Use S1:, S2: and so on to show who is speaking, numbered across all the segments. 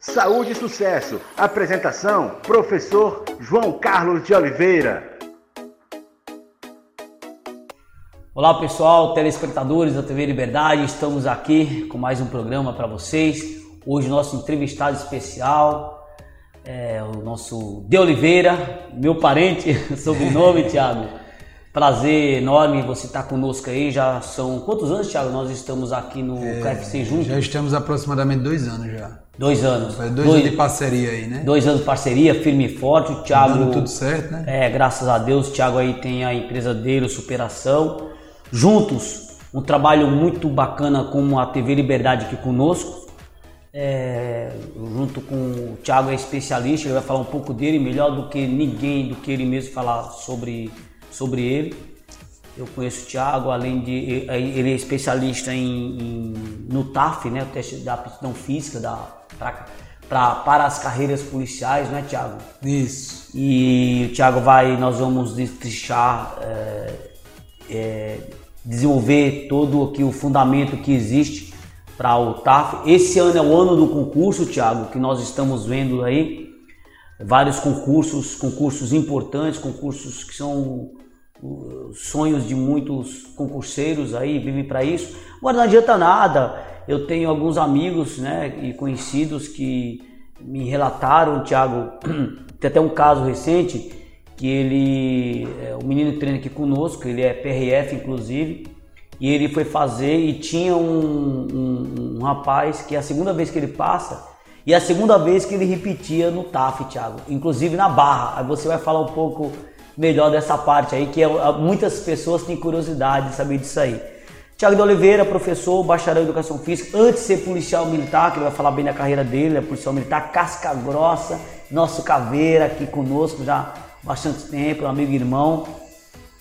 S1: Saúde e sucesso. Apresentação: Professor João Carlos de Oliveira.
S2: Olá pessoal, telespectadores da TV Liberdade, estamos aqui com mais um programa para vocês. Hoje nosso entrevistado especial é o nosso De Oliveira, meu parente, sobrenome Thiago. Prazer enorme você estar conosco aí. Já são quantos anos, Thiago? Nós estamos aqui no é, KFC juntos?
S3: Já estamos aproximadamente dois anos já.
S2: Dois anos.
S3: Foi dois, dois, anos de parceria aí, né?
S2: Dois anos de parceria, firme e forte. O Thiago.
S3: Dando tudo certo, né?
S2: É, graças a Deus, o Thiago aí tem a empresa dele, Superação. Juntos, um trabalho muito bacana como a TV Liberdade aqui conosco. É, junto com o Thiago é especialista, ele vai falar um pouco dele, melhor do que ninguém, do que ele mesmo falar sobre sobre ele. Eu conheço o Thiago, além de ele é especialista em, em no TAF, né, o teste da aptidão física da, pra, pra, para as carreiras policiais, né, Thiago?
S3: Isso.
S2: E o Thiago vai, nós vamos destrinchar, é, é, desenvolver todo aqui o fundamento que existe para o TAF. Esse ano é o ano do concurso, Thiago, que nós estamos vendo aí vários concursos, concursos importantes, concursos que são sonhos de muitos concurseiros aí, vivem para isso. Agora não adianta nada. Eu tenho alguns amigos, né, e conhecidos que me relataram, Thiago, tem até um caso recente que ele, é, o menino treina aqui conosco, ele é PRF inclusive, e ele foi fazer e tinha um, um, um rapaz que é a segunda vez que ele passa e a segunda vez que ele repetia no TAF, Thiago, inclusive na barra. Aí você vai falar um pouco melhor dessa parte aí, que é, muitas pessoas têm curiosidade de saber disso aí. Tiago de Oliveira, professor, bacharel em educação física, antes de ser policial militar, que ele vai falar bem da carreira dele, é policial militar, casca grossa, nosso caveira aqui conosco já há bastante tempo, um amigo e irmão.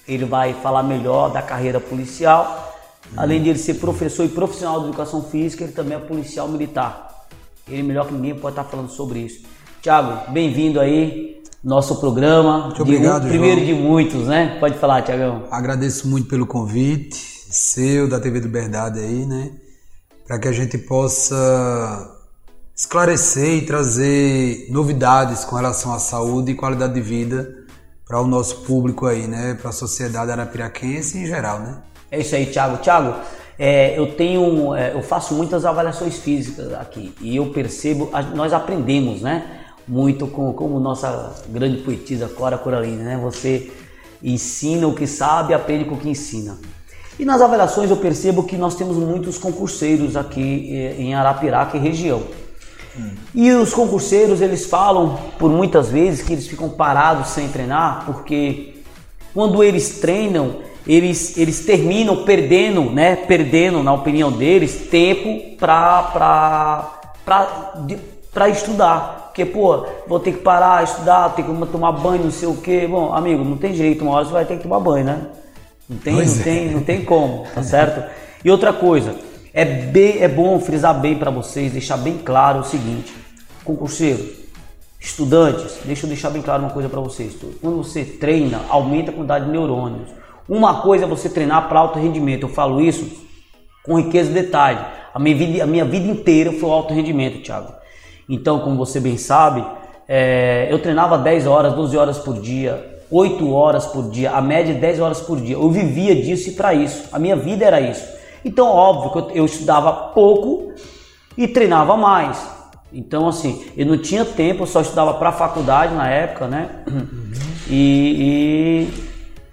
S2: Ele vai falar melhor da carreira policial. Além de ele ser professor e profissional de educação física, ele também é policial militar. Ele melhor que ninguém pode estar falando sobre isso. Tiago, bem-vindo aí nosso programa.
S3: Muito obrigado,
S2: de, Primeiro de muitos, né? Pode falar, Tiagão.
S3: Agradeço muito pelo convite seu, da TV Liberdade aí, né? Para que a gente possa esclarecer e trazer novidades com relação à saúde e qualidade de vida para o nosso público aí, né? Para a sociedade arapiraquense em geral, né?
S2: É isso aí, Thiago. Thiago, é, eu tenho, é, eu faço muitas avaliações físicas aqui e eu percebo, nós aprendemos, né? Muito com como nossa grande poetisa Cora Coralina, né? Você ensina o que sabe, aprende com o que ensina. E nas avaliações eu percebo que nós temos muitos concurseiros aqui eh, em Arapiraca e região. Hum. E os concurseiros eles falam por muitas vezes que eles ficam parados sem treinar porque quando eles treinam eles, eles terminam perdendo, né? Perdendo, na opinião deles, tempo para estudar. Porque, pô, vou ter que parar, estudar, ter que tomar banho, não sei o quê. Bom, amigo, não tem jeito, uma hora você vai ter que tomar banho, né? Não tem, não, é. tem, não tem como, tá certo? E outra coisa, é, bem, é bom frisar bem para vocês, deixar bem claro o seguinte, concurseiro, estudantes, deixa eu deixar bem claro uma coisa para vocês. Quando você treina, aumenta a quantidade de neurônios. Uma coisa é você treinar para alto rendimento. Eu falo isso com riqueza de detalhe. A minha vida, a minha vida inteira foi alto rendimento, Thiago. Então, como você bem sabe, é, eu treinava 10 horas, 12 horas por dia, 8 horas por dia, a média 10 horas por dia. Eu vivia disso e para isso. A minha vida era isso. Então, óbvio que eu, eu estudava pouco e treinava mais. Então, assim, eu não tinha tempo, eu só estudava para a faculdade na época, né? E,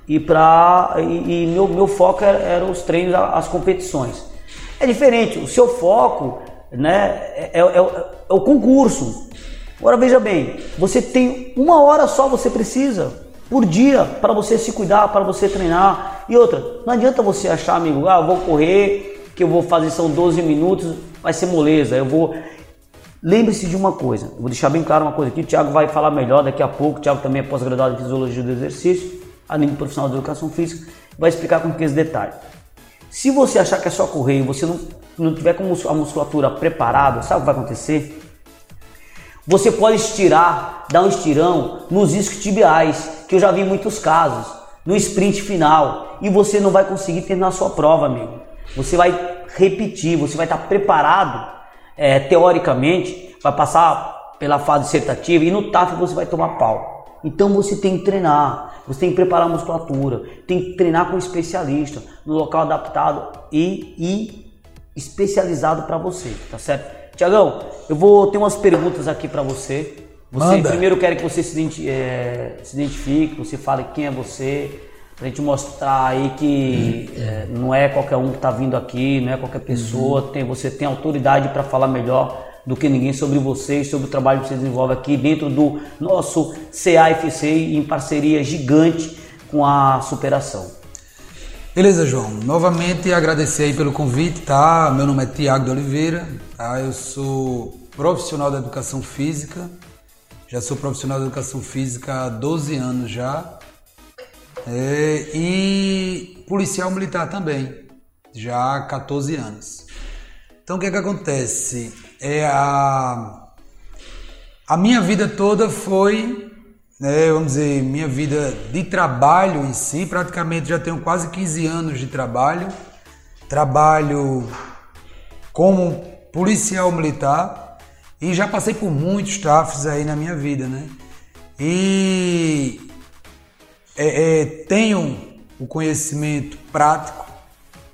S2: e, e, pra, e, e meu, meu foco era, era os treinos, as competições. É diferente, o seu foco né, é, é, é, é o concurso. Agora veja bem, você tem uma hora só você precisa por dia para você se cuidar, para você treinar. E outra, não adianta você achar, amigo, ah, vou correr, que eu vou fazer são 12 minutos, vai ser moleza. Eu vou. Lembre-se de uma coisa, vou deixar bem claro uma coisa aqui, o Thiago vai falar melhor daqui a pouco, o Thiago também é pós-graduado em Fisiologia do Exercício, além de profissional de Educação Física, vai explicar com que esse detalhe. Se você achar que é só correr e você não, não tiver com a musculatura preparada, sabe o que vai acontecer? Você pode estirar, dar um estirão nos isquiotibiais, que eu já vi muitos casos, no sprint final, e você não vai conseguir terminar a sua prova, amigo. Você vai repetir, você vai estar preparado, é, teoricamente, vai passar pela fase dissertativa e no TAF você vai tomar pau. Então você tem que treinar, você tem que preparar a musculatura, tem que treinar com um especialista, no local adaptado e, e especializado para você, tá certo? Tiagão, eu vou ter umas perguntas aqui para você. Você
S3: Manda.
S2: primeiro quero que você se, identi- é, se identifique, você fale quem é você, pra gente mostrar aí que é, não é qualquer um que tá vindo aqui, não é qualquer pessoa, tem, você tem autoridade para falar melhor do que ninguém sobre você e sobre o trabalho que você desenvolve aqui dentro do nosso CAFC em parceria gigante com a superação.
S3: Beleza, João. Novamente agradecer aí pelo convite, tá? Meu nome é Tiago de Oliveira, tá? Eu sou profissional da educação física. Já sou profissional da educação física há 12 anos já. É, e policial militar também, já há 14 anos. Então o que é que acontece? É a a minha vida toda foi, né, vamos dizer, minha vida de trabalho em si, praticamente já tenho quase 15 anos de trabalho. Trabalho como policial militar e já passei por muitos TAFs aí na minha vida, né? E é, é, tenho o conhecimento prático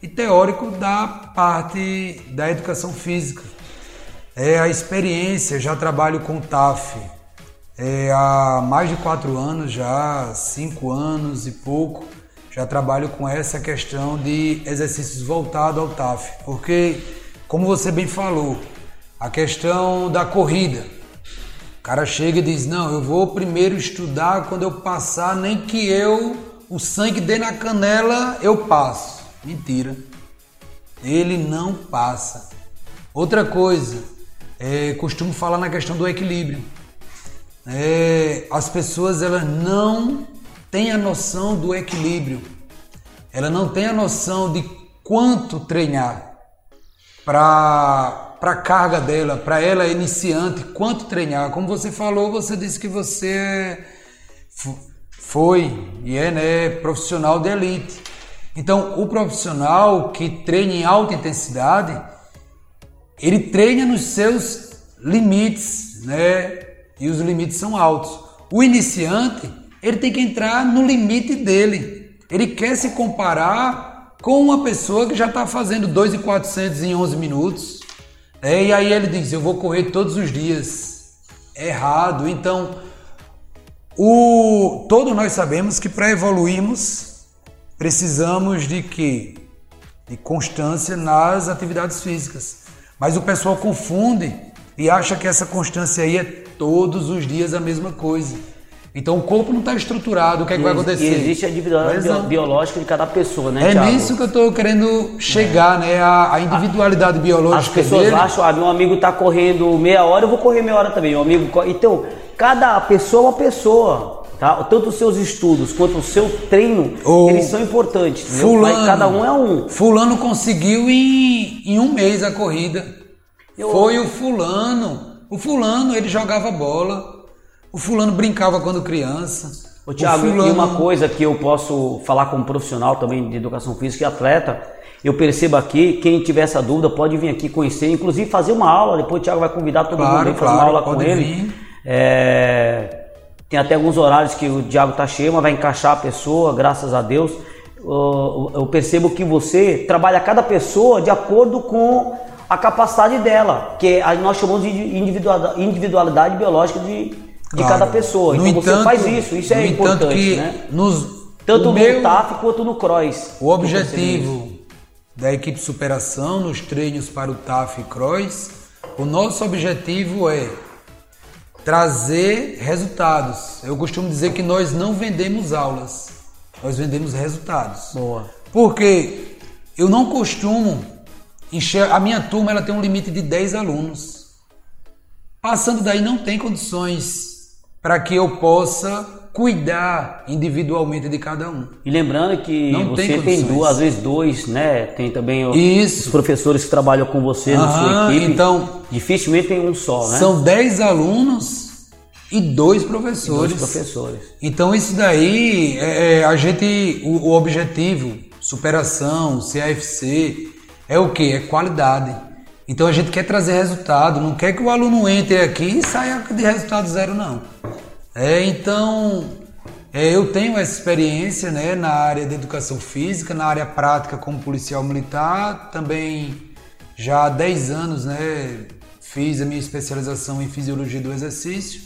S3: e teórico da parte da educação física. É a experiência, já trabalho com TAF é, há mais de quatro anos já, cinco anos e pouco, já trabalho com essa questão de exercícios voltados ao TAF, porque, como você bem falou, a questão da corrida, o cara chega e diz: Não, eu vou primeiro estudar quando eu passar, nem que eu, o sangue dê na canela, eu passo. Mentira. Ele não passa. Outra coisa, é, costumo falar na questão do equilíbrio. É, as pessoas elas não têm a noção do equilíbrio. Ela não tem a noção de quanto treinar para a carga dela, para ela iniciante, quanto treinar. Como você falou, você disse que você fo- foi e é né, profissional de elite. Então, o profissional que treina em alta intensidade, ele treina nos seus limites, né? E os limites são altos. O iniciante, ele tem que entrar no limite dele. Ele quer se comparar com uma pessoa que já está fazendo 2.400 em 11 minutos. É, e aí ele diz: Eu vou correr todos os dias. Errado. Então, o, todos nós sabemos que para evoluirmos precisamos de quê? De constância nas atividades físicas. Mas o pessoal confunde e acha que essa constância aí é todos os dias a mesma coisa. Então o corpo não está estruturado, o que, é que vai acontecer?
S2: E existe a individualidade
S3: é.
S2: bio- biológica de cada pessoa, né,
S3: É
S2: Thiago?
S3: nisso que eu estou querendo chegar, né? A, a individualidade biológica
S2: As pessoas
S3: dele.
S2: acham, ah, meu amigo tá correndo meia hora, eu vou correr meia hora também. Meu amigo, então, cada pessoa é uma pessoa, tá? Tanto os seus estudos quanto o seu treino, eles são importantes?
S3: Fulano,
S2: Mas cada um é um.
S3: Fulano conseguiu em, em um mês a corrida.
S2: Eu-
S3: Foi o fulano. O fulano, ele jogava bola. O fulano brincava quando criança.
S2: Ô, Thiago,
S3: o
S2: e
S3: fulano...
S2: uma coisa que eu posso falar como profissional também de educação física e atleta, eu percebo aqui, quem tiver essa dúvida pode vir aqui conhecer, inclusive fazer uma aula, depois o Thiago vai convidar todo
S3: Claro,
S2: mundo fazer
S3: claro,
S2: uma aula com
S3: pode
S2: ele.
S3: vir.
S2: É, tem até alguns horários que o Thiago tá cheio, mas vai encaixar a pessoa, graças a Deus. Eu percebo que você trabalha cada pessoa de acordo com a capacidade dela, que nós chamamos de individualidade, individualidade biológica de, de
S3: Claro.
S2: cada pessoa.
S3: No
S2: Então você
S3: entanto-
S2: faz isso, isso é importante,
S3: que
S2: né?
S3: Nos,
S2: Tanto no
S3: meu,
S2: TAF quanto no CROSS.
S3: O objetivo da equipe Superação nos treinos para o TAF e CROSS, o nosso objetivo é trazer resultados. Eu costumo dizer que nós não vendemos aulas, nós vendemos resultados.
S2: Boa.
S3: Porque eu não costumo encher. A minha turma ela tem um limite de 10 alunos. Passando daí não tem condições para que eu possa cuidar individualmente de cada um.
S2: E lembrando que
S3: Não tem
S2: você tem,
S3: condições.
S2: duas, às vezes dois, né? Tem também
S3: Isso.
S2: os professores que trabalham com você na sua
S3: Aham,
S2: equipe.
S3: então-
S2: dificilmente tem um só, né?
S3: São 10 alunos e dois
S2: dois
S3: professores.
S2: professores.
S3: Então isso daí é, é, a gente o, o objetivo superação CAFC é o que é qualidade Então a gente quer trazer resultado, não quer que o aluno entre aqui e saia de resultado zero, não. É, então, é, eu tenho essa experiência né, na área de educação física, na área prática como policial militar, também já há 10 anos né, fiz a minha especialização em fisiologia do exercício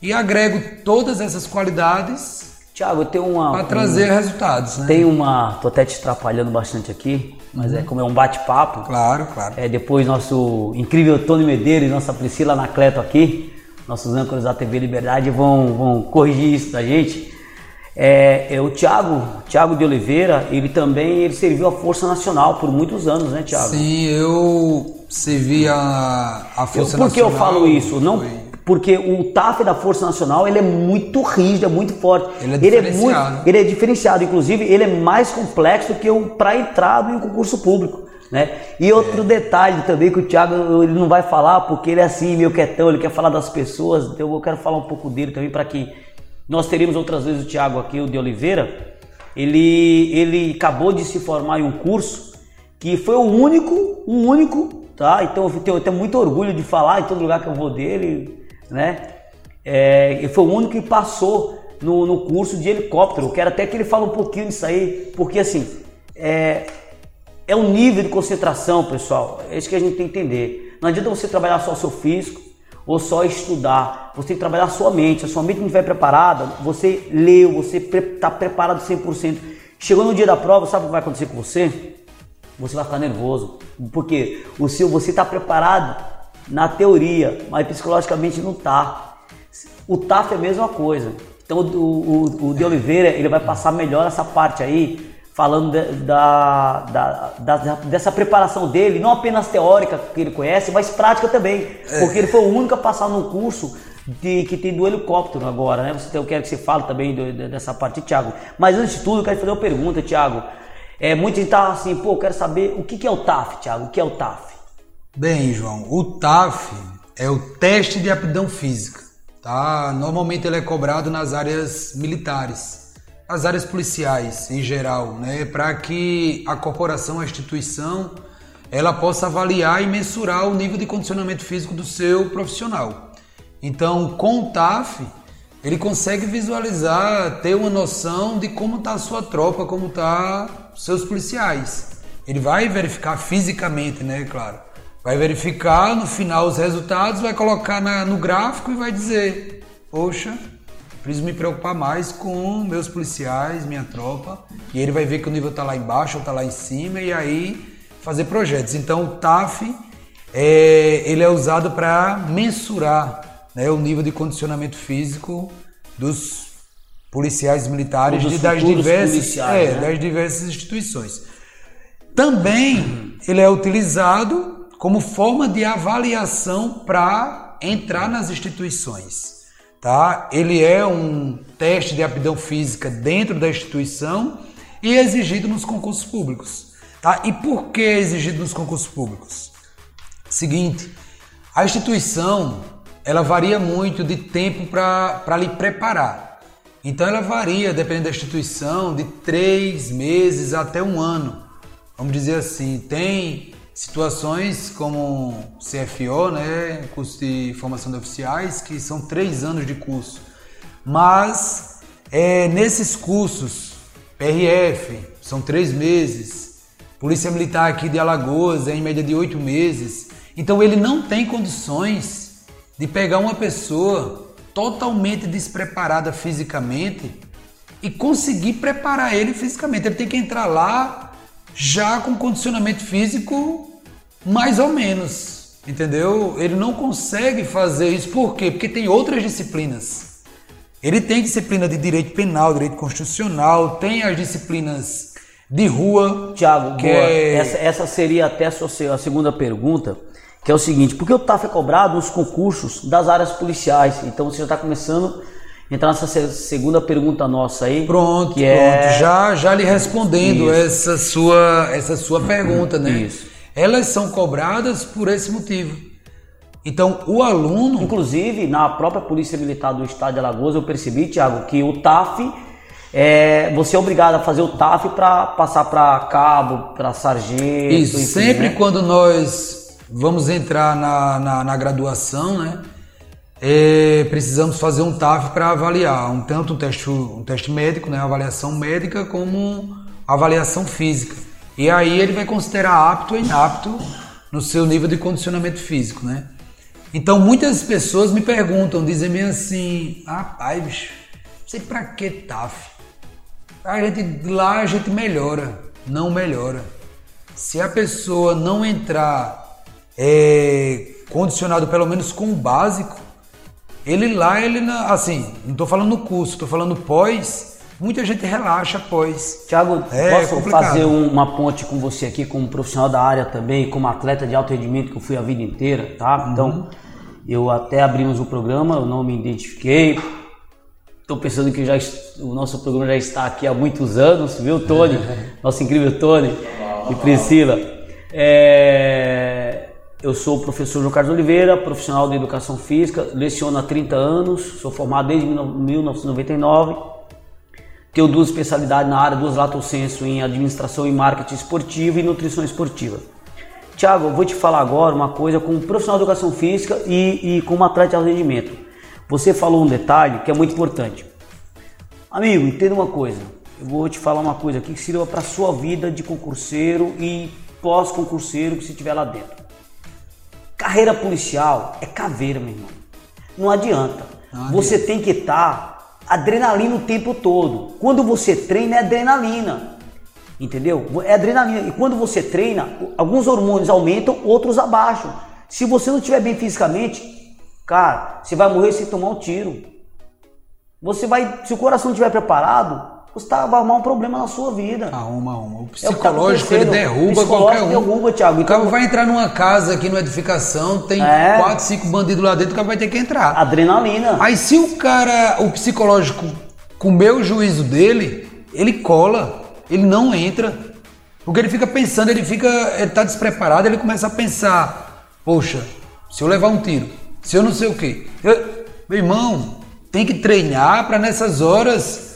S3: e agrego todas essas qualidades
S2: Tiago, tem uma.
S3: Para trazer um, resultados, né?
S2: Tem uma. Tô até te atrapalhando bastante aqui, mas uhum. é como é um bate-papo.
S3: Claro, claro.
S2: É, depois nosso incrível Tony Medeiros nossa Priscila Anacleto aqui, nossos âncoras da TV Liberdade, vão, vão corrigir isso da gente. É, é, o Tiago, Tiago de Oliveira, ele também ele serviu a Força Nacional por muitos anos, né, Tiago?
S3: Sim, eu servi a, a Força
S2: eu, por
S3: Nacional. Por que
S2: eu falo isso? Não, foi porque o TAF da Força Nacional ele é muito rígido, é muito forte.
S3: Ele é diferenciado. Ele é,
S2: muito, ele é diferenciado, inclusive ele é mais complexo que o para entrada em um concurso público. Né? E outro é. detalhe também que o Thiago ele não vai falar porque ele é assim, meio quietão, ele quer falar das pessoas, então eu quero falar um pouco dele também para que nós teríamos outras vezes o Thiago aqui, o de Oliveira. Ele, ele acabou de se formar em um curso que foi o único, o único, tá? Então eu tenho, eu tenho muito orgulho de falar em todo lugar que eu vou dele né? É, ele foi o único que passou no, no curso de helicóptero. Eu quero até que ele fale um pouquinho disso aí, porque assim, é, é um nível de concentração, pessoal. É isso que a gente tem que entender. Não adianta você trabalhar só o seu físico ou só estudar. Você tem que trabalhar a sua mente. A sua mente não estiver preparada, você leu, você está preparado 100%. Chegou no dia da prova, sabe o que vai acontecer com você? Você vai ficar nervoso. Porque o seu, você está preparado na teoria, mas psicologicamente não tá. O TAF é a mesma coisa. Então o, o, o de Oliveira ele vai passar melhor essa parte aí, falando de, da, da, da, dessa preparação dele, não apenas teórica que ele conhece, mas prática também. É. Porque ele foi o único a passar num curso de, que tem do helicóptero agora, né? Você, eu quero que você fale também do, dessa parte, Thiago. Mas antes de tudo, eu quero fazer uma pergunta, Thiago. É, muita gente tá assim, pô, eu quero saber o que, que é o TAF, Thiago, o que é o TAF?
S3: Bem, João, o TAF é o teste de aptidão física. Tá? Normalmente ele é cobrado nas áreas militares, as áreas policiais em geral, né? para que a corporação, a instituição, ela possa avaliar e mensurar o nível de condicionamento físico do seu profissional. Então, com o TAF, ele consegue visualizar, ter uma noção de como está a sua tropa, como está seus policiais. Ele vai verificar fisicamente, né, claro Vai verificar no final os resultados, vai colocar na, no gráfico e vai dizer: Poxa, preciso me preocupar mais com meus policiais, minha tropa. E ele vai ver que o nível está lá embaixo ou está lá em cima e aí fazer projetos. Então o TAF é, ele é usado para mensurar né, o nível de condicionamento físico dos policiais militares de, das, diversas, é, né? das diversas instituições. Também ele é utilizado como forma de avaliação para entrar nas instituições. Tá? Ele é um teste de aptidão física dentro da instituição e é exigido nos concursos públicos. Tá? E por que é exigido nos concursos públicos? Seguinte, a instituição ela varia muito de tempo para lhe preparar. Então ela varia, dependendo da instituição, de três meses até um ano. Vamos dizer assim, tem situações como CFO, né, curso de formação de oficiais, que são três anos de curso. Mas é, nesses cursos, PRF, são três meses, Polícia Militar aqui de Alagoas é em média de oito meses. Então ele não tem condições de pegar uma pessoa totalmente despreparada fisicamente e conseguir preparar ele fisicamente. Ele tem que entrar lá já com condicionamento físico mais ou menos, entendeu? Ele não consegue fazer isso por quê? Porque tem outras disciplinas. Ele tem disciplina de direito penal, direito constitucional, tem as disciplinas de rua.
S2: Tiago, que é... essa, essa, seria até a, segunda pergunta, que é o seguinte: por que o TAF é cobrado nos concursos das áreas policiais? Então você já está começando a entrar nessa segunda pergunta nossa aí.
S3: Pronto, pronto. É... Já, já lhe respondendo essa sua, essa sua pergunta, né? Isso elas são cobradas por esse motivo. Então, o aluno.
S2: Inclusive, na própria Polícia Militar do Estado de Alagoas, eu percebi, Tiago, que o TAF, é, você é obrigado a fazer o TAF para passar para cabo, para sargento.
S3: Isso, enfim, sempre né? quando nós vamos entrar na, na, na graduação, né? É, precisamos fazer um TAF para avaliar um tanto um teste, um teste médico, né, avaliação médica, como avaliação física. E aí ele vai considerar apto ou inapto no seu nível de condicionamento físico, né? Então muitas pessoas me perguntam, dizem-me assim, rapaz, bicho, não sei pra que TAF. A gente, lá a gente melhora, não melhora. Se a pessoa não entrar é, condicionado pelo menos com o básico, ele lá, ele assim, não estou falando no curso, estou falando pós, muita gente relaxa pós.
S2: Tiago, é posso complicado. fazer uma ponte com você aqui como profissional da área também, como atleta de alto rendimento que eu fui a vida inteira, tá? Uhum. Então, eu até abrimos o programa, eu não me identifiquei. Estou pensando que já o nosso programa já está aqui há muitos anos, viu, Tony? Nosso incrível Tony e Priscila. É... Eu sou o professor João Carlos Oliveira, profissional de educação física, leciono há 30 anos, sou formado desde 1999. Tenho duas especialidades na área, duas lato senso em administração e marketing esportivo e nutrição esportiva. Tiago, eu vou te falar agora uma coisa como profissional de educação física e, e como atleta de alto rendimento. Você falou um detalhe que é muito importante. Amigo, entenda uma coisa. Eu vou te falar uma coisa aqui que sirva para sua vida de concurseiro e pós-concurseiro que se estiver lá dentro. Carreira policial é caveira, meu irmão. Não adianta. Você tem que estar tá adrenalina o tempo todo. Quando você treina é adrenalina. Entendeu? É adrenalina. E quando você treina, alguns hormônios aumentam, outros abaixam. Se você não estiver bem fisicamente, cara, você vai morrer sem tomar um tiro. Você vai, se o coração estiver preparado, você tá, vai arrumar um problema na sua vida.
S3: Arruma, arruma. O psicológico é o tá ele derruba qualquer um.
S2: Derruba, Thiago.
S3: O cara então, vai entrar numa casa aqui numa edificação, tem é, quatro, cinco bandidos lá dentro, o cara vai ter que entrar.
S2: Adrenalina.
S3: Aí se o cara, o psicológico comer o juízo dele, ele cola. Ele não entra. Porque ele fica pensando, ele fica. Ele tá despreparado, ele começa a pensar: Poxa, se eu levar um tiro, se eu não sei o quê. Eu, meu irmão, tem que treinar para nessas horas.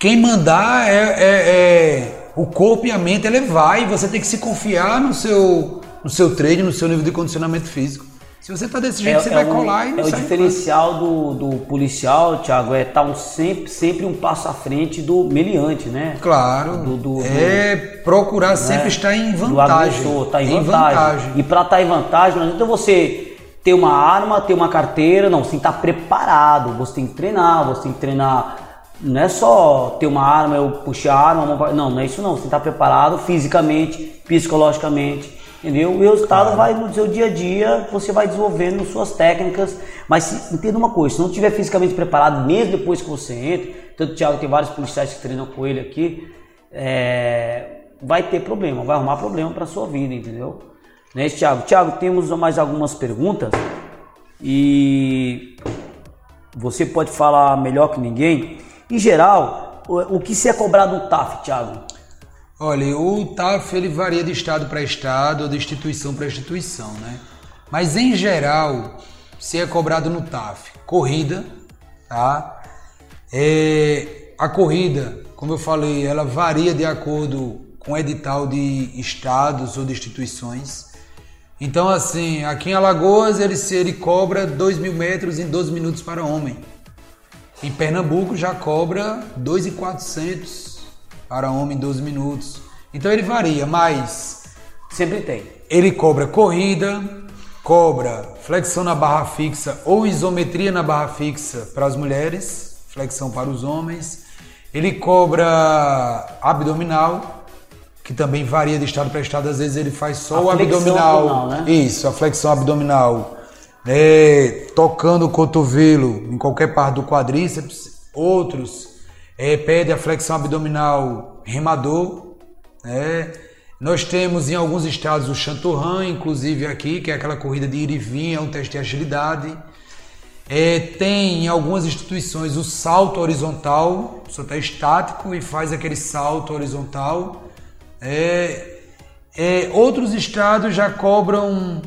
S3: Quem mandar é, é, é, o corpo e a mente elevar e você tem que se confiar no seu, no seu treino, no seu nível de condicionamento físico. Se você tá desse jeito, é, você é vai um, colar e não
S2: É o diferencial do, do policial, Thiago, é estar tá um, sempre, sempre um passo à frente do meliante, né?
S3: Claro. Do, do, é procurar né? sempre estar em vantagem.
S2: Do tá em, em vantagem. vantagem. E para estar tá em vantagem, não adianta você ter uma arma, ter uma carteira, não, você tem que estar tá preparado, você tem que treinar, você tem que treinar. Não é só ter uma arma, eu puxar a arma, não, não é isso não, você tem que estar tá preparado fisicamente, psicologicamente entendeu? O resultado claro. vai no seu dia a dia, você vai desenvolvendo suas técnicas, mas entenda uma coisa, se não estiver fisicamente preparado, mesmo depois que você entra, tanto o Thiago tem vários policiais que treinam com ele aqui, é, vai ter problema, vai arrumar problema para sua vida, entendeu? Né, Thiago? Thiago, temos mais algumas perguntas e você pode falar melhor que ninguém. Em geral, o, que se é cobrado no TAF, Thiago?
S3: Olha, o TAF ele varia de estado para estado de instituição para instituição, né? Mas em geral, se é cobrado no TAF, corrida, tá? É, a corrida, como eu falei, ela varia de acordo com o edital de estados ou de instituições. Então, assim, aqui em Alagoas ele, ele cobra 2 mil metros em 12 minutos para homem. Em Pernambuco já cobra 2,400 para homem 12 minutos. Então ele varia, mas
S2: sempre tem.
S3: Ele cobra corrida, cobra flexão na barra fixa ou isometria na barra fixa para as mulheres, flexão para os homens. Ele cobra abdominal, que também varia de estado para estado. Às vezes ele faz só a o abdominal. abdominal né? Isso, a flexão abdominal. É, tocando o cotovelo em qualquer parte do quadríceps. Outros é, a flexão abdominal remador. Né? Nós temos em alguns estados o chanturran, inclusive aqui, que é aquela corrida de ir e vir, é um teste de agilidade. É, tem em algumas instituições o salto horizontal, você está estático e faz aquele salto horizontal. É, é, outros estados já cobram,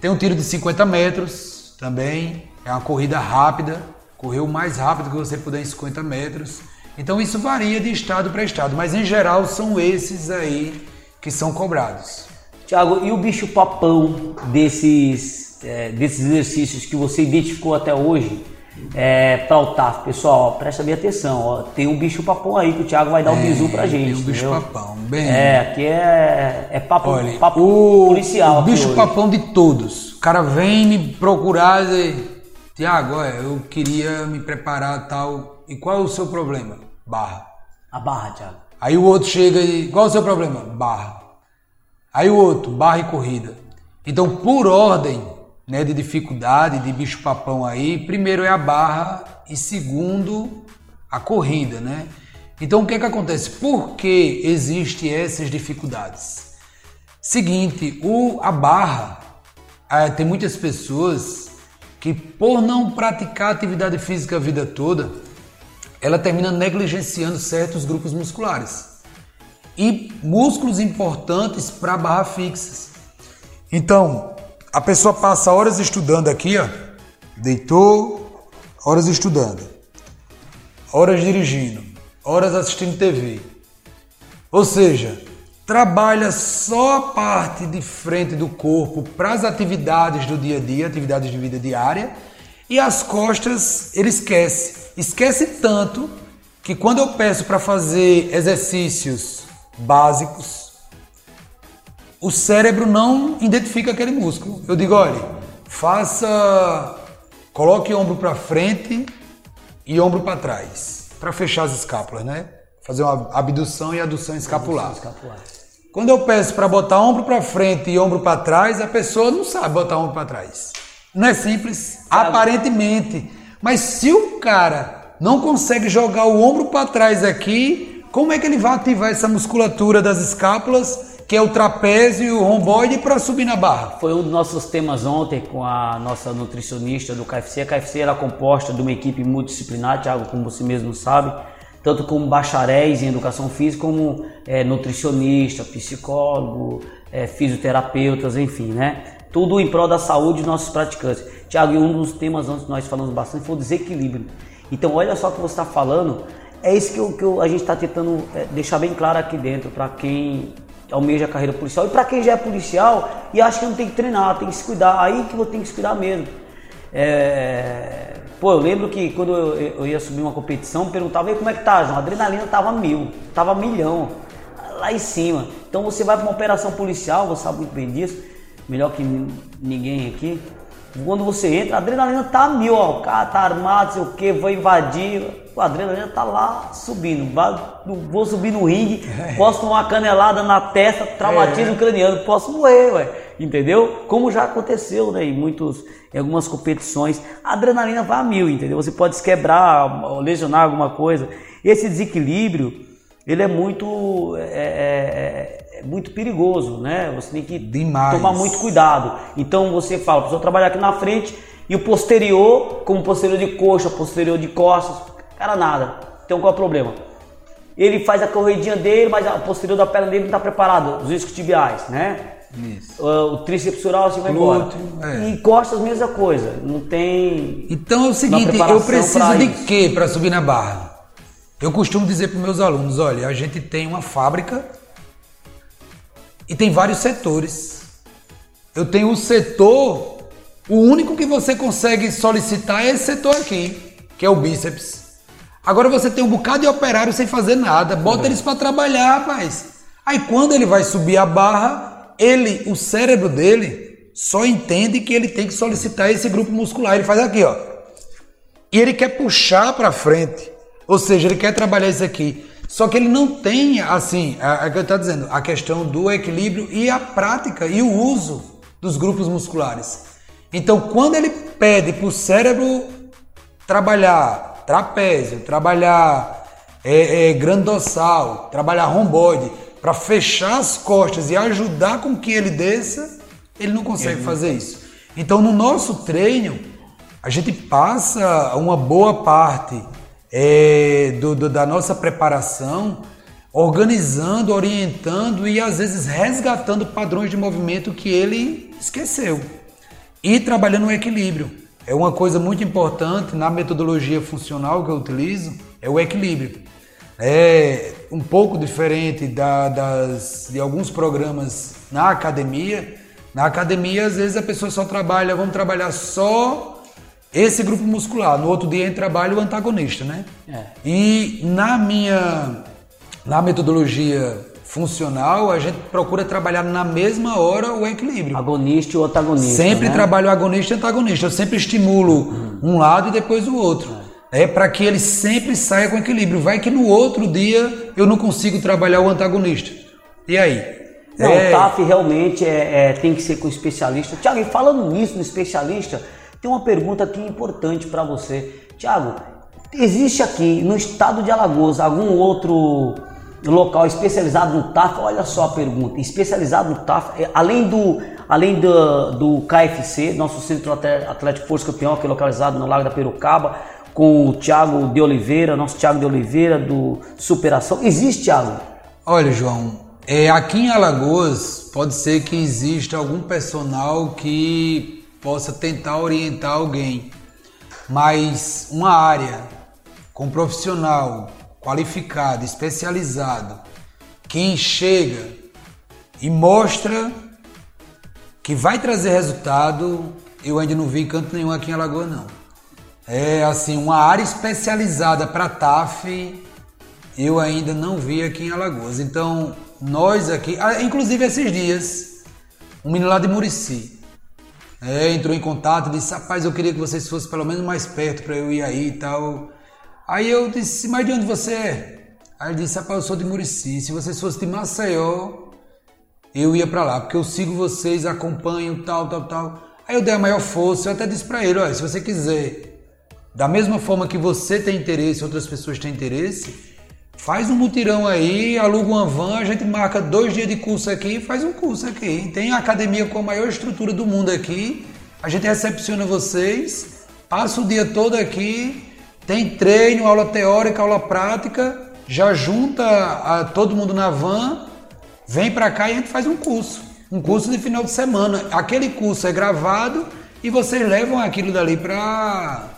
S3: tem um tiro de 50 metros também, é uma corrida rápida, correr o mais rápido que você puder em 50 metros. Então isso varia de estado para estado, mas em geral são esses aí que são cobrados.
S2: Tiago, e o bicho papão desses, é, desses exercícios que você identificou até hoje é, para o TAF? Pessoal, ó, presta bem atenção, ó, tem um bicho papão aí que o Tiago vai dar um é, bisu pra gente. Tem
S3: um bicho entendeu? papão, bem.
S2: É, aqui é, é papo, Olha, papo o, policial.
S3: O bicho papão de todos. O cara vem me procurar e Tiago, eu queria me preparar tal. E qual é o seu problema? Barra.
S2: A barra, Tiago.
S3: Aí o outro chega e. Qual é o seu problema? Barra. Aí o outro, barra e corrida. Então, por ordem né, de dificuldade, de bicho-papão aí, primeiro é a barra e segundo a corrida, né? Então, o que é que acontece? Por que existem essas dificuldades? Seguinte, o, a barra, é, tem muitas pessoas que por não praticar atividade física a vida toda, ela termina negligenciando certos grupos musculares e músculos importantes para barra fixas. Então, a pessoa passa horas estudando aqui, ó, deitou, horas estudando, horas dirigindo, horas assistindo TV. Ou seja, trabalha só a parte de frente do corpo para as atividades do dia a dia, atividades de vida diária, e as costas ele esquece. Esquece tanto que quando eu peço para fazer exercícios básicos, o cérebro não identifica aquele músculo. Eu digo, olha, faça, coloque ombro para frente e ombro para trás, para fechar as escápulas, né? Fazer uma abdução e adução escapular. Abdução escapular. Quando eu peço para botar ombro para frente e ombro para trás, a pessoa não sabe botar ombro para trás. Não é simples, sabe. aparentemente. Mas se o cara não consegue jogar o ombro para trás aqui, como é que ele vai ativar essa musculatura das escápulas, que é o trapézio e o romboide, para subir na barra?
S2: Foi um dos nossos temas ontem com a nossa nutricionista do KFC. A KFC era composta de uma equipe multidisciplinar, Thiago, como você mesmo sabe tanto como bacharéis em educação física, como é, nutricionista, psicólogo, é, fisioterapeutas, enfim, né? Tudo em prol da saúde dos nossos praticantes. Tiago, e um dos temas antes nós falamos bastante foi o desequilíbrio. Então, olha só o que você está falando, é isso que, eu, que eu, a gente está tentando é, deixar bem claro aqui dentro para quem almeja a carreira policial e para quem já é policial e acha que não tem que treinar, tem que se cuidar, aí que eu tenho que se cuidar mesmo. É, Pô, eu lembro que quando eu, eu ia subir uma competição, perguntava, como é que tá, João? A adrenalina tava mil, tava milhão, lá em cima. Então você vai para uma operação policial, você sabe muito bem disso, melhor que ninguém aqui. Quando você entra, a adrenalina tá mil, ó, o cara tá armado, sei o que, vai invadir. A adrenalina tá lá subindo. Vou subir no ringue, posso tomar uma canelada na testa, traumatismo é. craniano, posso morrer, ué. Entendeu? Como já aconteceu, né? Em, muitos, em algumas competições. A adrenalina vai a mil, entendeu? Você pode se quebrar, lesionar alguma coisa. Esse desequilíbrio, ele é muito. É, é, é, é muito perigoso, né? Você tem que Demais. tomar muito cuidado. Então você fala, precisa trabalhar aqui na frente e o posterior, como posterior de coxa, posterior de costas, Cara, nada. Então qual é o problema? Ele faz a corridinha dele, mas a posterior da perna dele não está preparado, os iscos tibiais, né? Isso. O, tríceps oral assim vai Glúteo, embora. É. E costas, mesma coisa. Não tem.
S3: Então é o seguinte, eu preciso de quê para subir na barra? Eu costumo dizer para meus alunos: olha, a gente tem uma fábrica e tem vários setores. Eu tenho o setor, o único que você consegue solicitar é esse setor aqui, que é o bíceps. Agora você tem um bocado de operário sem fazer nada, bota é. eles para trabalhar, rapaz. Aí quando ele vai subir a barra, ele, o cérebro dele, só entende que ele tem que solicitar esse grupo muscular. Ele faz aqui, ó. E ele quer puxar para frente. Ou seja, ele quer trabalhar isso aqui. Só que ele não tem, assim, é, é que eu estou dizendo, a questão do equilíbrio e a prática e o uso dos grupos musculares. Então, quando ele pede para o cérebro trabalhar trapézio, trabalhar é, é, grande dorsal, trabalhar romboide, para fechar as costas e ajudar com que ele desça, ele não consegue fazer isso. Então, no nosso treino, a gente passa uma boa parte é, do, do, da nossa preparação organizando, orientando e às vezes resgatando padrões de movimento que ele esqueceu e trabalhando o equilíbrio. É uma coisa muito importante na metodologia funcional que eu utilizo, é o equilíbrio. É um pouco diferente da, das, de alguns programas na academia. Na academia, às vezes, a pessoa só trabalha, vamos trabalhar só esse grupo muscular. No outro dia, a gente trabalha o antagonista, né? É. E na minha na metodologia funcional, a gente procura trabalhar na mesma hora o equilíbrio.
S2: Agonista e o antagonista.
S3: Sempre
S2: né?
S3: trabalho agonista e antagonista. Eu sempre estimulo um lado e depois o outro. É, é para que ele sempre saia com equilíbrio. Vai que no outro dia eu não consigo trabalhar o antagonista. E aí?
S2: Não, é... o TAF realmente é, é, tem que ser com especialista. Tiago, e falando nisso, no especialista, tem uma pergunta aqui importante para você. Tiago, existe aqui no estado de Alagoas algum outro local especializado no TAF, olha só a pergunta, especializado no TAF, é, além do, além do, do KFC, nosso Centro Atlético Força Campeão, que é localizado no Lago da Perucaba, com o Thiago de Oliveira, nosso Thiago de Oliveira do Superação. Existe, Thiago?
S3: Olha, João, é, aqui em Alagoas pode ser que exista algum personal que possa tentar orientar alguém, mas uma área com profissional qualificado, especializado, que chega e mostra que vai trazer resultado, eu ainda não vi canto nenhum aqui em Alagoas não. É assim, uma área especializada para TAF, eu ainda não vi aqui em Alagoas. Então, nós aqui, ah, inclusive esses dias, um menino lá de Murici, é, entrou em contato e disse: Rapaz, eu queria que vocês fossem pelo menos mais perto para eu ir aí e tal. Aí eu disse, mas de onde você é? Aí ele disse, rapaz, eu sou de Murici. Se vocês fossem de Maceió, eu ia para lá, porque eu sigo vocês, acompanho, tal, tal, tal. Aí eu dei a maior força, eu até disse para ele, olha, se você quiser, da mesma forma que você tem interesse, outras pessoas têm interesse, faz um mutirão aí, aluga uma van, a gente marca dois dias de curso aqui e faz um curso aqui. Tem a academia com a maior estrutura do mundo aqui, a gente recepciona vocês, passa o dia todo aqui, tem treino, aula teórica, aula prática, já junta a, todo mundo na van, vem para cá e a gente faz um curso. Um curso de final de semana. Aquele curso é gravado e vocês levam aquilo dali para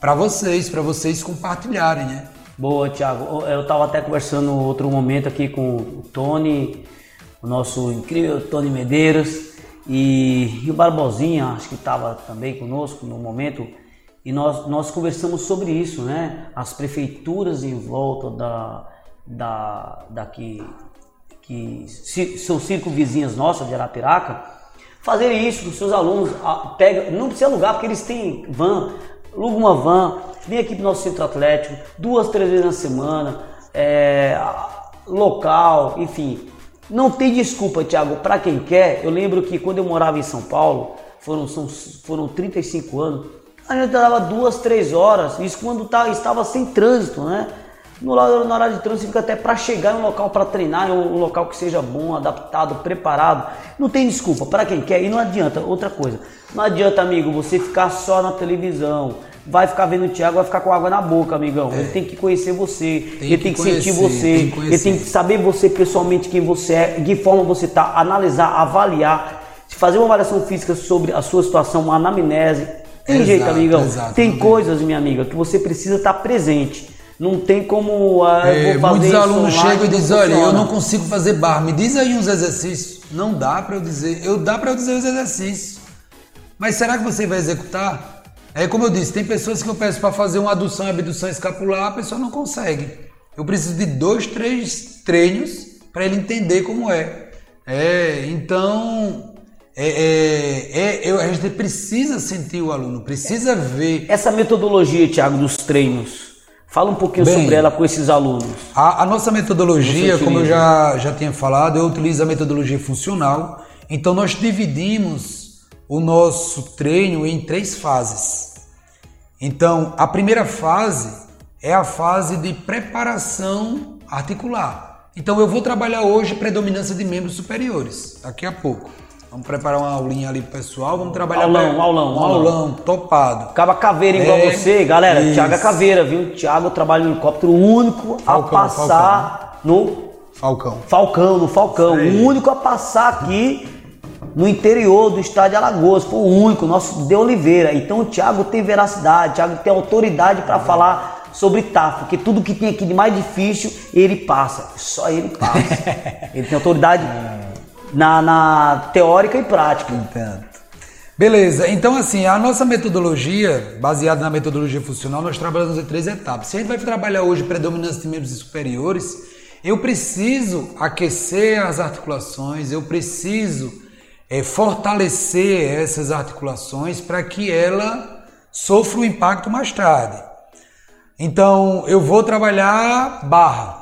S3: para vocês, para vocês compartilharem, né?
S2: Boa, Thiago. Eu estava até conversando outro momento aqui com o Tony, o nosso incrível Tony Medeiros e, e o Barbosinha, acho que estava também conosco no momento e nós, nós conversamos sobre isso, né? As prefeituras em volta da, da, daqui, que são cinco vizinhas nossas de Arapiraca, fazer isso com seus alunos, pega, não precisa alugar, porque eles têm van, aluga uma van, vem aqui para o nosso centro atlético, duas, três vezes na semana, é, local, enfim. Não tem desculpa, Thiago, para quem quer. Eu lembro que quando eu morava em São Paulo, foram, são, foram 35 anos, a gente dava duas, três horas, isso quando tá, estava sem trânsito, né? No, na hora de trânsito fica até para chegar em um local para treinar, um, um local que seja bom, adaptado, preparado. Não tem desculpa para quem quer e não adianta. Outra coisa, não adianta, amigo, você ficar só na televisão, vai ficar vendo o Thiago, vai ficar com água na boca, amigão. É. Ele tem que conhecer você, tem ele tem que, conhecer, sentir você, tem que ele tem que saber você pessoalmente quem você é, de que forma você está, analisar, avaliar, fazer uma avaliação física sobre a sua situação, uma anamnese tem exato, jeito, amigão. Exato, tem coisas, minha amiga, que você precisa estar presente. Não tem como.
S3: Ah, é, muitos alunos chegam e dizem: olha, eu não consigo fazer barra. Me diz aí uns exercícios. Não dá para eu dizer. Eu dá para eu dizer os exercícios. Mas será que você vai executar? É como eu disse: tem pessoas que eu peço para fazer uma adução e abdução escapular, a pessoa não consegue. Eu preciso de dois, três treinos para ele entender como é. É, então é, é, é, a gente precisa sentir o aluno, precisa ver.
S2: Essa metodologia, Tiago, dos treinos, fala um pouquinho Bem, sobre ela com esses alunos.
S3: A, a nossa metodologia, como eu já, já tinha falado, eu utilizo a metodologia funcional. Então, nós dividimos o nosso treino em três fases. Então, a primeira fase é a fase de preparação articular. Então, eu vou trabalhar hoje predominância de membros superiores, daqui a pouco. Vamos preparar uma aulinha ali pro pessoal, vamos trabalhar.
S2: Aulão, pra... aulão,
S3: um aulão. aulão, topado.
S2: Acaba caveira igual é, você, galera. Isso. Thiago é caveira, viu? Thiago trabalha no helicóptero único Falcão, a passar Falcão. no.
S3: Falcão.
S2: Falcão, no Falcão. O único a passar aqui no interior do estado de Alagoas. Foi o único, nosso de Oliveira. Então o Thiago tem veracidade, o Thiago tem autoridade para falar sobre TAF, porque tudo que tem aqui de mais difícil, ele passa. Só ele passa. ele tem autoridade na, na teórica e prática.
S3: Entendo. Beleza, então assim, a nossa metodologia, baseada na metodologia funcional, nós trabalhamos em três etapas. Se a gente vai trabalhar hoje predominância de membros superiores, eu preciso aquecer as articulações, eu preciso é, fortalecer essas articulações para que ela sofra o impacto mais tarde. Então, eu vou trabalhar barra.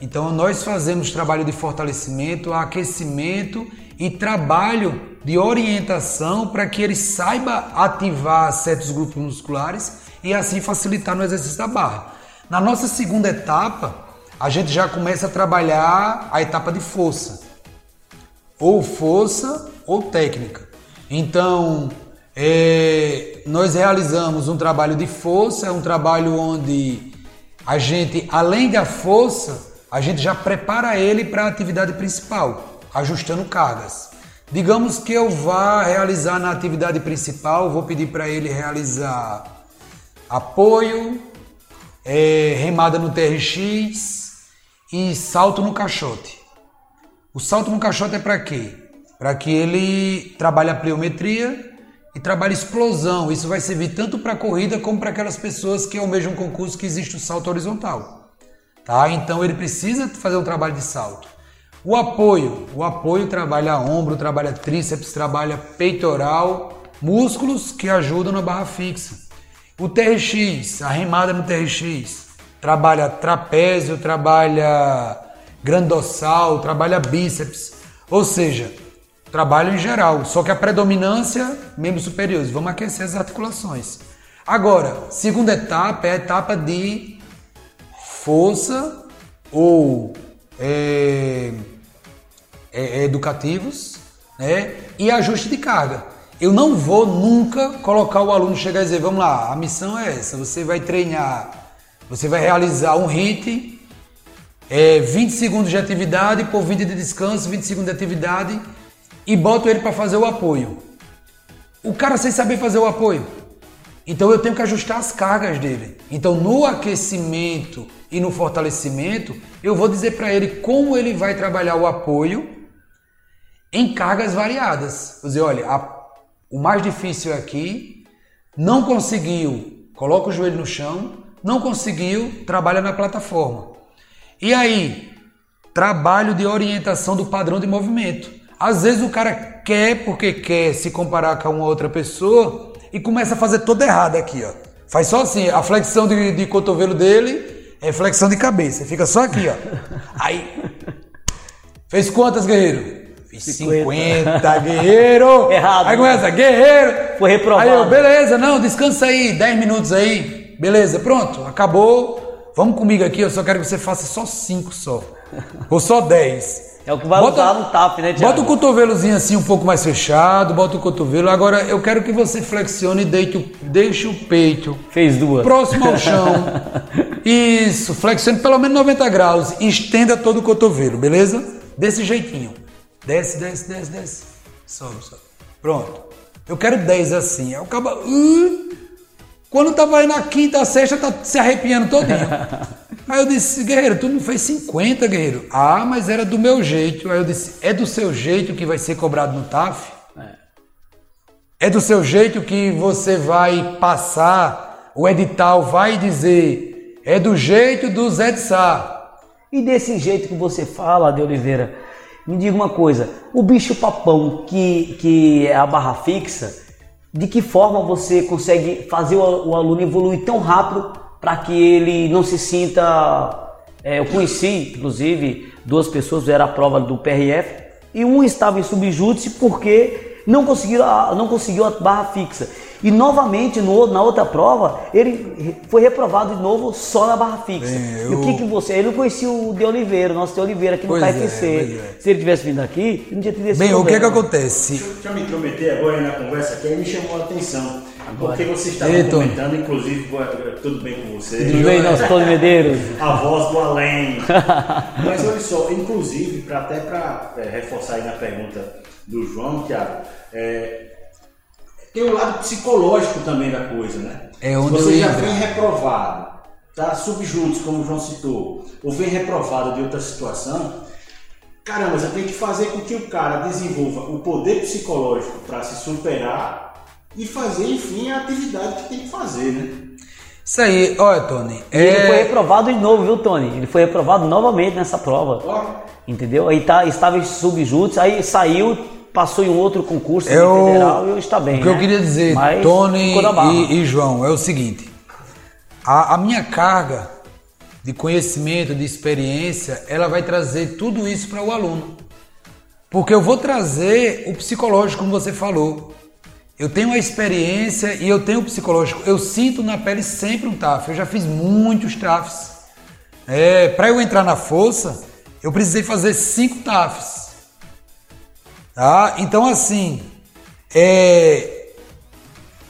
S3: Então, nós fazemos trabalho de fortalecimento, aquecimento e trabalho de orientação para que ele saiba ativar certos grupos musculares e assim facilitar no exercício da barra. Na nossa segunda etapa, a gente já começa a trabalhar a etapa de força, ou força ou técnica. Então, é, nós realizamos um trabalho de força, é um trabalho onde a gente, além da força, a gente já prepara ele para a atividade principal, ajustando cargas. Digamos que eu vá realizar na atividade principal, vou pedir para ele realizar apoio, é, remada no TRX, e salto no caixote. O salto no caixote é para quê? Para que ele trabalhe a pliometria e trabalhe explosão. Isso vai servir tanto para a corrida como para aquelas pessoas que almejam um concurso que existe o salto horizontal. Tá? Então ele precisa fazer um trabalho de salto. O apoio, o apoio trabalha ombro, trabalha tríceps, trabalha peitoral, músculos que ajudam na barra fixa. O TRX, a remada no TRX, trabalha trapézio, trabalha grandossal, trabalha bíceps, ou seja, trabalho em geral, só que a predominância, membros superiores, vamos aquecer as articulações. Agora, segunda etapa é a etapa de força ou é, é, é educativos né, e ajuste de carga. Eu não vou nunca colocar o aluno chegar e dizer, vamos lá, a missão é essa, você vai treinar você vai realizar um HIT, é, 20 segundos de atividade por 20 de descanso, 20 segundos de atividade e boto ele para fazer o apoio. O cara sem saber fazer o apoio. Então eu tenho que ajustar as cargas dele. Então no aquecimento e no fortalecimento, eu vou dizer para ele como ele vai trabalhar o apoio em cargas variadas. Vou dizer, olha, a, o mais difícil aqui, não conseguiu, coloca o joelho no chão, não conseguiu, trabalha na plataforma. E aí, trabalho de orientação do padrão de movimento. Às vezes o cara quer porque quer se comparar com uma outra pessoa e começa a fazer tudo errado aqui, ó. Faz só assim, a flexão de, de cotovelo dele é flexão de cabeça, fica só aqui, ó. Aí, fez quantas, guerreiro? Fiz 50, guerreiro!
S2: Errado.
S3: Aí começa, guerreiro!
S2: Foi reprovado.
S3: Aí eu, beleza, não, descansa aí, 10 minutos aí. Beleza, pronto, acabou. Vamos comigo aqui, eu só quero que você faça só 5 só. Ou só 10.
S2: É o que vai bota, usar no TAP, né, Thiago?
S3: Bota o cotovelozinho assim um pouco mais fechado, bota o cotovelo. Agora eu quero que você flexione e deite o, deixe o peito.
S2: Fez duas.
S3: Próximo ao chão. Isso, flexione pelo menos 90 graus. Estenda todo o cotovelo, beleza? Desse jeitinho. Desce, desce, desce, desce. Sobe, sobe. Pronto. Eu quero 10 assim. Aí o cabo. Uh, quando tava aí na quinta, sexta, tá se arrepiando todinho. Aí eu disse, guerreiro, tu não fez 50, guerreiro? Ah, mas era do meu jeito. Aí eu disse, é do seu jeito que vai ser cobrado no TAF? É, é do seu jeito que você vai passar, o edital vai dizer, é do jeito do Zé de Sá.
S2: E desse jeito que você fala, de Oliveira, me diga uma coisa, o bicho papão, que, que é a barra fixa, de que forma você consegue fazer o, aluno evoluir tão rápido para que ele não se sinta. É, eu conheci, inclusive, duas pessoas fizeram a prova do PRF e um estava em subjúdice porque não conseguiu não conseguiu a barra fixa. E novamente, no, na outra prova, ele foi reprovado de novo só na barra fixa. Bem, eu... E o que, que você. Ele não conhecia o de Oliveira, o nosso de Oliveira aqui no pois KFC. É, é. Se ele tivesse vindo aqui, ele não tinha tido esse
S3: Bem, problema. o que que acontece?
S4: Deixa, deixa eu me intrometer agora na conversa que aí me chamou a atenção. Agora. Porque você estava Eita. comentando, inclusive, tudo bem com você.
S2: Tudo bem, nosso Tony Medeiros.
S4: A voz do além. Mas olha só, inclusive, pra, até para é, reforçar aí na pergunta do João, Thiago, é, tem o lado psicológico também da coisa, né?
S3: É onde
S4: Se você já vem reprovado, tá subjuntos, como o João citou, ou vem reprovado de outra situação, caramba, você tem que fazer com que o cara desenvolva o poder psicológico para se superar e fazer, enfim, a atividade que tem que fazer, né?
S3: Isso aí, olha, Tony.
S2: E Ele foi reprovado de novo, viu, Tony? Ele foi reprovado novamente nessa prova.
S4: Ó,
S2: Entendeu? Aí tá, estava em subjúdice, aí saiu, passou em outro concurso
S3: Eu-
S2: federal e está bem.
S3: O que eu
S2: né?
S3: queria dizer,
S2: Mas
S3: Tony e, e João, é o seguinte: a, a minha carga de conhecimento, de experiência, ela vai trazer tudo isso para o aluno. Porque eu vou trazer o psicológico, como você falou. Eu tenho a experiência e eu tenho o psicológico. Eu sinto na pele sempre um TAF. Eu já fiz muitos TAFs. É, para eu entrar na força, eu precisei fazer cinco TAFs. Tá? Então, assim, é,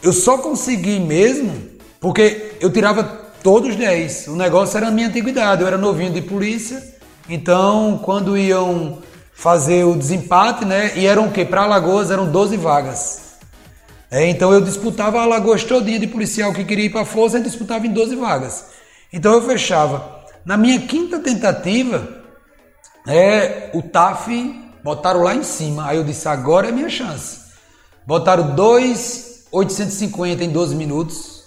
S3: eu só consegui mesmo porque eu tirava todos 10. O negócio era a minha antiguidade. Eu era novinho de polícia. Então, quando iam fazer o desempate, né? E eram o quê? Para Alagoas eram 12 vagas. É, então eu disputava a Alagoas todinha de policial que queria ir para a força, disputava em 12 vagas. Então eu fechava. Na minha quinta tentativa, é, o TAF botaram lá em cima. Aí eu disse, agora é minha chance. Botaram 2,850 em 12 minutos.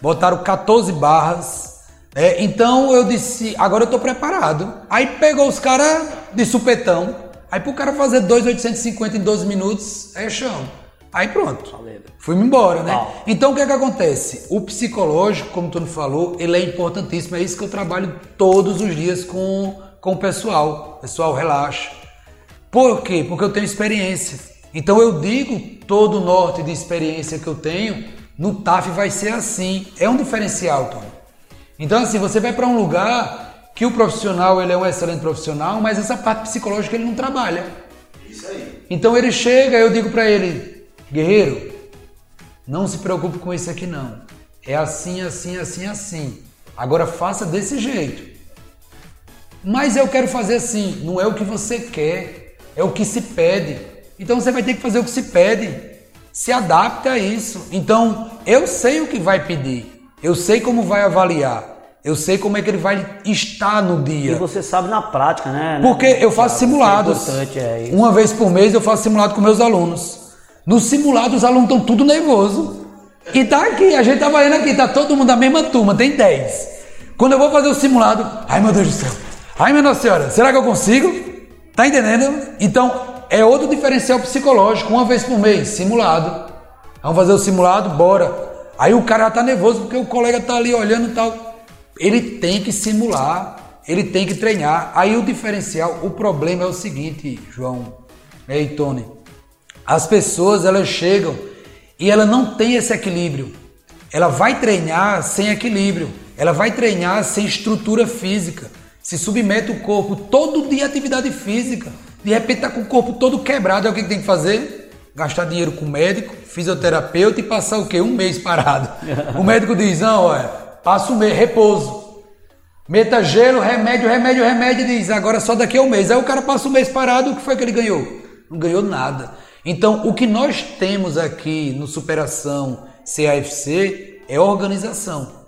S3: Botaram 14 barras. É, então eu disse, agora eu tô preparado. Aí pegou os caras de supetão. Aí pro cara fazer 2,850 em 12 minutos, é chão. Aí pronto. Fui-me embora, né?
S2: Pau.
S3: Então o que é que acontece? O psicológico, como o Tony falou, ele é importantíssimo. É isso que eu trabalho todos os dias com, com o pessoal. O pessoal relaxa. Por quê? Porque eu tenho experiência. Então eu digo todo o norte de experiência que eu tenho, no TAF vai ser assim. É um diferencial, Tony. Então assim, você vai para um lugar que o profissional ele é um excelente profissional, mas essa parte psicológica ele não trabalha.
S4: isso aí.
S3: Então ele chega, eu digo para ele, guerreiro, não se preocupe com isso aqui não. É assim, assim, assim, assim. Agora faça desse jeito. Mas eu quero fazer assim, não é o que você quer, é o que se pede. Então você vai ter que fazer o que se pede. Se adapte a isso. Então eu sei o que vai pedir, eu sei como vai avaliar, eu sei como é que ele vai estar no
S2: E
S3: dia.
S2: você sabe na prática, né?
S3: Porque eu faço
S2: é
S3: simulados.
S2: importante, é isso.
S3: Uma vez por mês eu faço simulado com meus alunos. No simulado os alunos estão tudo nervoso. E tá aqui, a gente tá vendo aqui, tá todo mundo da mesma turma, tem 10. Quando eu vou fazer o simulado, ai meu Deus do céu, ai minha Nossa Senhora, será que eu consigo? Tá entendendo? Então é outro diferencial psicológico, uma vez por mês, simulado. Vamos fazer o simulado, bora. Aí o cara tá nervoso porque o colega tá ali olhando e tal. Ele tem que simular, ele tem que treinar. Aí o diferencial, o problema é o seguinte, João, ei Tony, as pessoas elas chegam e ela não tem esse equilíbrio. Ela vai treinar sem equilíbrio. Ela vai treinar sem estrutura física. Se submete o corpo todo dia à atividade física. De repente tá com o corpo todo quebrado. É o que tem que fazer? Gastar dinheiro com médico, fisioterapeuta e passar o quê? Um mês parado. O médico diz, não, olha, passa um mês, repouso. Meta gelo, remédio, remédio, remédio, diz, agora só daqui a um mês. Aí o cara passa um mês parado, o que foi que ele ganhou? Não ganhou nada. Então, o que nós temos aqui no Superação CAFC é organização.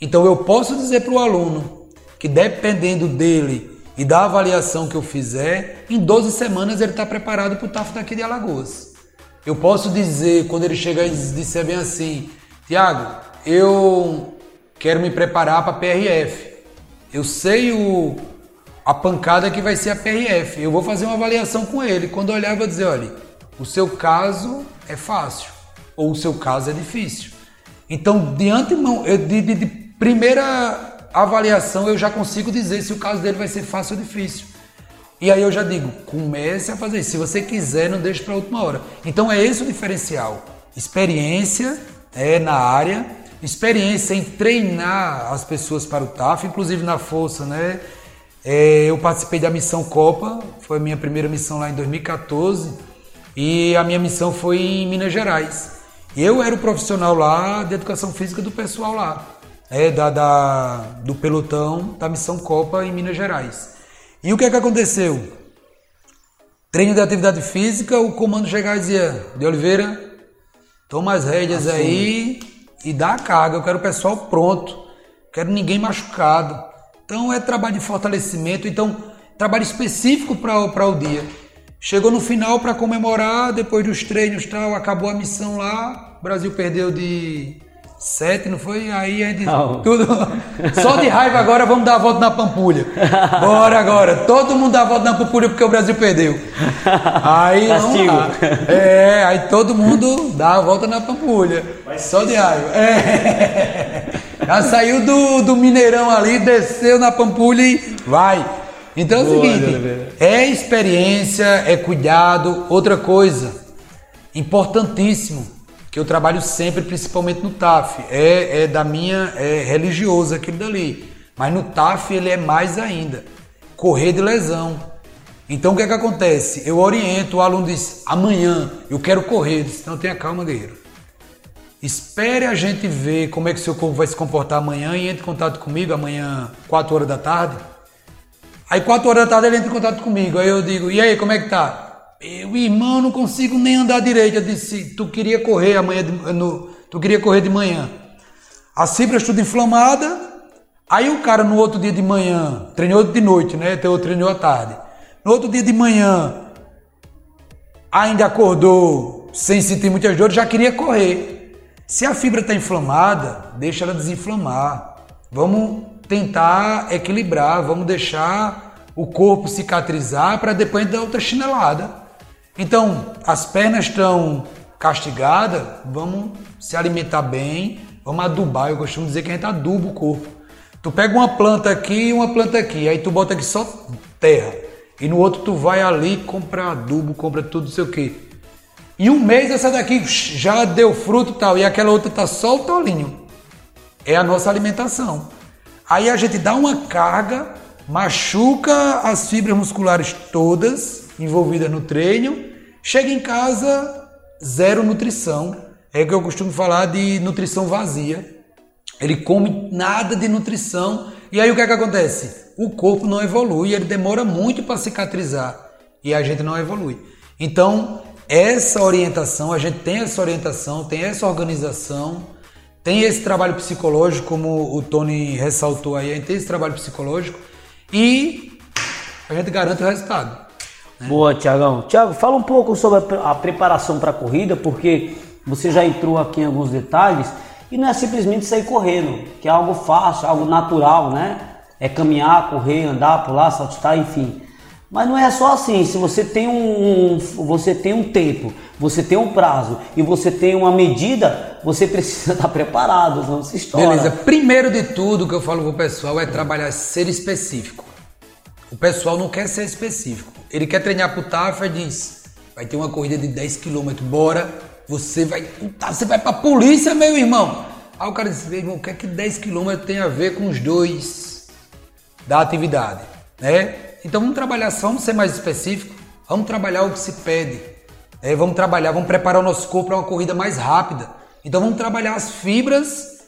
S3: Então, eu posso dizer para o aluno que, dependendo dele e da avaliação que eu fizer, em 12 semanas ele está preparado para o TAF daqui de Alagoas. Eu posso dizer, quando ele chegar e disser bem assim, Tiago, eu quero me preparar para a PRF. Eu sei o, a pancada que vai ser a PRF. Eu vou fazer uma avaliação com ele. Quando olhar, eu vou dizer, olha, o seu caso é fácil ou o seu caso é difícil. Então, de antemão, de, de- de primeira avaliação, eu já consigo dizer se o caso dele vai ser fácil ou difícil. E aí eu já digo, comece a fazer isso. Se você quiser, não deixe para a última hora. Então é esse o diferencial. Experiência é na área, experiência em treinar as pessoas para o TAF, inclusive na força, né? É, eu participei da missão Copa, foi a minha primeira missão lá em 2014, e a minha missão foi em Minas Gerais. Eu era o profissional lá de educação física do pessoal lá, é, da, da- do pelotão da missão Copa em Minas Gerais. E o que é que aconteceu? Treino de atividade física, o comando chegava e dizia, de Oliveira, toma as rédeas aí e dá a carga, eu quero o pessoal pronto. quero ninguém machucado. Então é trabalho de fortalecimento, então trabalho específico para o dia. Chegou no final para comemorar, depois dos treinos tal, acabou a missão lá, o Brasil perdeu de Sete, não foi? Aí a gente. Não. Tudo. Só de raiva agora vamos dar a volta na Pampulha. Bora agora. Todo mundo dá a volta na Pampulha porque o Brasil perdeu. Aí Castigo. É, aí todo mundo dá a volta na Pampulha. Só de raiva. É. Já saiu do, do Mineirão ali, desceu na Pampulha e vai. Então é o seguinte: é experiência, é cuidado. Outra coisa, importantíssimo que eu trabalho sempre, principalmente no TAF. É, é da minha, é religioso aquilo dali. Mas no TAF ele é mais ainda. Correr de lesão. Então o que é que acontece? Eu oriento, o aluno diz, amanhã eu quero correr. Eu disse, não, tenha calma, guerreiro. Espere a gente ver como é que seu corpo vai se comportar amanhã e entre em contato comigo amanhã, 4 horas da tarde. Aí 4 horas da tarde ele entra em contato comigo. Aí eu digo, e aí, como é que tá? Eu, irmão, não consigo nem andar direito. Eu disse, tu queria correr amanhã, de, no, tu queria correr de manhã. As fibras tudo inflamada. Aí o cara no outro dia de manhã, treinou de noite, né? Então treinou à tarde. No outro dia de manhã, ainda acordou sem sentir muitas dores, já queria correr. Se a fibra está inflamada, deixa ela desinflamar. Vamos tentar equilibrar, vamos deixar o corpo cicatrizar para depois dar outra chinelada. Então, as pernas estão castigadas, vamos se alimentar bem, vamos adubar. Eu costumo dizer que a gente aduba o corpo. Tu pega uma planta aqui e uma planta aqui, aí tu bota aqui só terra. E no outro tu vai ali, compra adubo, compra tudo, não sei o quê. E um mês essa daqui já deu fruto e tal, e aquela outra tá só o tolinho. É a nossa alimentação. Aí a gente dá uma carga, machuca as fibras musculares todas, envolvida no treino, chega em casa, zero nutrição. É o que eu costumo falar de nutrição vazia. Ele come nada de nutrição e aí o que é que acontece? O corpo não evolui, ele demora muito para cicatrizar e a gente não evolui. Então, essa orientação, a gente tem essa orientação, tem essa organização, tem esse trabalho psicológico, como o Tony ressaltou aí, a gente tem esse trabalho psicológico e a gente garante o resultado.
S2: Né? Boa, Tiagão. Tiago, fala um pouco sobre a preparação para a corrida, porque você já entrou aqui em alguns detalhes e não é simplesmente sair correndo, que é algo fácil, algo natural, né? É caminhar, correr, andar, pular, saltar, enfim. Mas não é só assim. Se você tem um, você tem um tempo, você tem um prazo e você tem uma medida, você precisa estar preparado, não se estoura.
S3: Beleza. Primeiro de tudo que eu falo pro pessoal é trabalhar ser específico. O pessoal não quer ser específico. Ele quer treinar pro Tafa e diz: vai ter uma corrida de 10 km, bora. Você vai. Puta, você vai pra polícia, meu irmão. Aí o cara diz: meu irmão, o que é que 10 km tem a ver com os dois da atividade? Né? Então vamos trabalhar vamos ser mais específico. Vamos trabalhar o que se pede. É, vamos trabalhar, vamos preparar o nosso corpo para uma corrida mais rápida. Então vamos trabalhar as fibras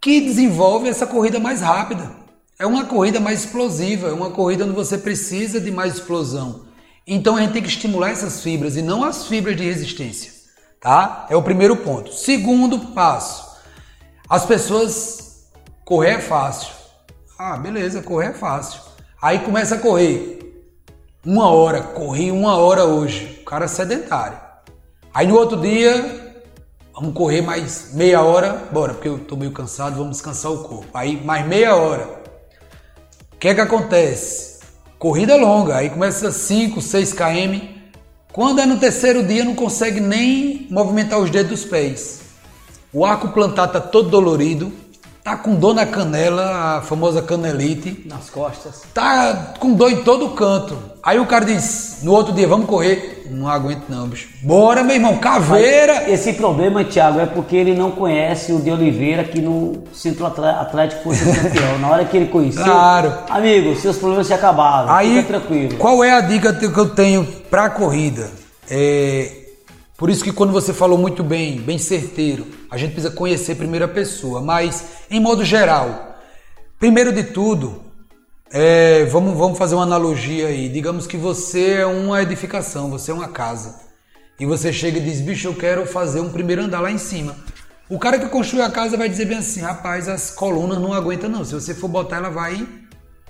S3: que desenvolvem essa corrida mais rápida. É uma corrida mais explosiva, é uma corrida onde você precisa de mais explosão. Então a gente tem que estimular essas fibras e não as fibras de resistência, tá? É o primeiro ponto. Segundo passo, as pessoas correr é fácil. Ah, beleza, correr é fácil. Aí começa a correr uma hora, corri uma hora hoje, o cara é sedentário. Aí no outro dia, vamos correr mais meia hora, bora, porque eu tô meio cansado, vamos descansar o corpo. Aí mais meia hora. O que é que acontece? Corrida longa, aí começa 5, 6 km. Quando é no terceiro dia, não consegue nem movimentar os dedos dos pés. O arco plantar está todo dolorido, tá com dor na canela, a famosa canelite.
S2: Nas costas.
S3: Tá com dor em todo canto. Aí o cara diz, no outro dia, vamos correr. Não aguento não, bicho. Bora, meu irmão, caveira!
S2: Mas esse problema, Thiago, é porque ele não conhece o de Oliveira que no Centro Atlético foi campeão. Na hora que ele conheceu,
S3: claro.
S2: amigo, seus problemas se acabaram.
S3: Aí,
S2: Fica tranquilo.
S3: Qual é a dica que eu tenho pra corrida? É... Por isso que quando você falou muito bem, bem certeiro, a gente precisa conhecer primeiro a pessoa, mas em modo geral, primeiro de tudo, é, vamos, vamos fazer uma analogia aí. Digamos que você é uma edificação, você é uma casa. E você chega e diz, bicho, eu quero fazer um primeiro andar lá em cima. O cara que construiu a casa vai dizer bem assim, rapaz, as colunas não aguentam não. Se você for botar, ela vai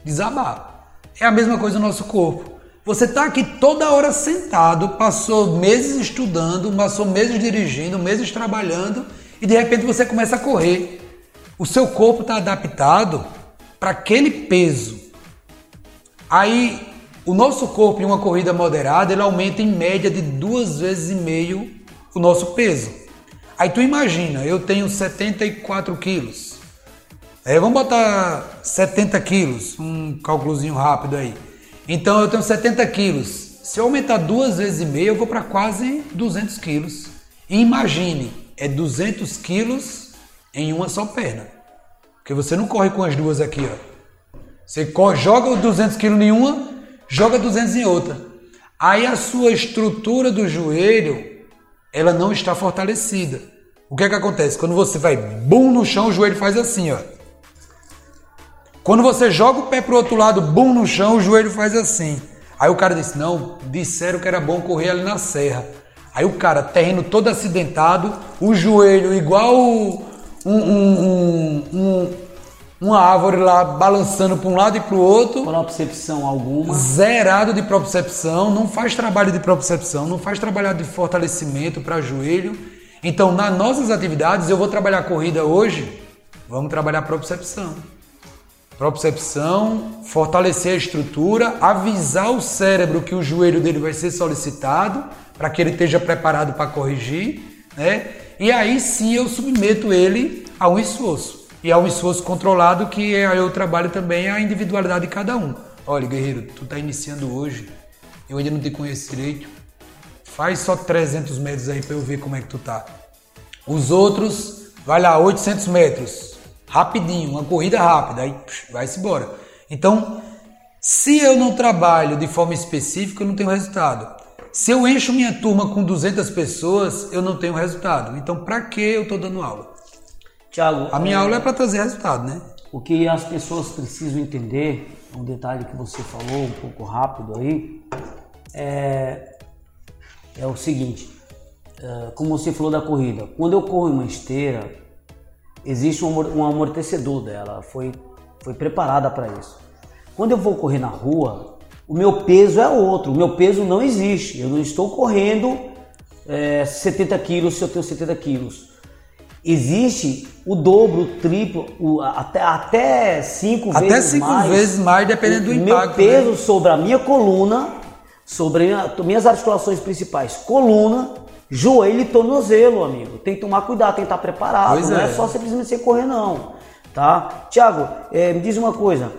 S3: desabar. É a mesma coisa no nosso corpo. Você está aqui toda hora sentado, passou meses estudando, passou meses dirigindo, meses trabalhando e de repente você começa a correr. O seu corpo está adaptado para aquele peso. Aí o nosso corpo em uma corrida moderada ele aumenta em média de duas vezes e meio o nosso peso. Aí tu imagina, eu tenho 74 quilos. Aí vamos botar 70 quilos, um cálculozinho rápido aí. Então eu tenho 70 quilos. Se eu aumentar duas vezes e meia, eu vou para quase 200 quilos. Imagine, é 200 quilos em uma só perna. Porque você não corre com as duas aqui, ó. Você corre, joga 200 quilos em uma, joga 200 em outra. Aí a sua estrutura do joelho, ela não está fortalecida. O que é que acontece? Quando você vai bum no chão, o joelho faz assim, ó. Quando você joga o pé pro outro lado, bum no chão, o joelho faz assim. Aí o cara disse: Não, disseram que era bom correr ali na serra. Aí o cara, terreno todo acidentado, o joelho igual um, um, um, uma árvore lá balançando para um lado e para o outro.
S2: Propriocepção alguma.
S3: Zerado de propriocepção, não faz trabalho de propriocepção, não faz trabalho de fortalecimento para joelho. Então, nas nossas atividades, eu vou trabalhar corrida hoje, vamos trabalhar propriocepção. Propriocepção, fortalecer a estrutura, avisar o cérebro que o joelho dele vai ser solicitado para que ele esteja preparado para corrigir, né? E aí sim eu submeto ele a um esforço. E a um esforço controlado que eu trabalho também a individualidade de cada um. Olha, guerreiro, tu está iniciando hoje, eu ainda não te conheço direito. Faz só 300 metros aí para eu ver como é que tu tá. Os outros, vai lá, 800 metros rapidinho, uma corrida rápida, aí vai-se embora. Então, se eu não trabalho de forma específica, eu não tenho resultado. Se eu encho minha turma com 200 pessoas, eu não tenho resultado. Então, para que eu estou dando aula?
S2: Tiago,
S3: a minha é... aula é para trazer resultado, né?
S2: O que as pessoas precisam entender, um detalhe que você falou um pouco rápido aí, é, é o seguinte: é, como você falou da corrida, quando eu corro em uma esteira, existe um, amortecedor dela, foi, foi preparada para isso. Quando eu vou correr na rua, o meu peso é outro, o meu peso não existe. Eu não estou correndo é, 70 quilos se eu tenho 70 quilos. Existe o dobro, o triplo, o, até, até cinco
S3: até
S2: vezes
S3: cinco
S2: mais.
S3: vezes mais, dependendo do
S2: impacto. Meu peso né? sobre a minha coluna, sobre a, minhas articulações principais, coluna, Joelho e tornozelo, amigo. Tem que tomar cuidado, tem que estar preparado. Pois não é. é só simplesmente você correr, não. Tá? Tiago, é, me diz uma coisa.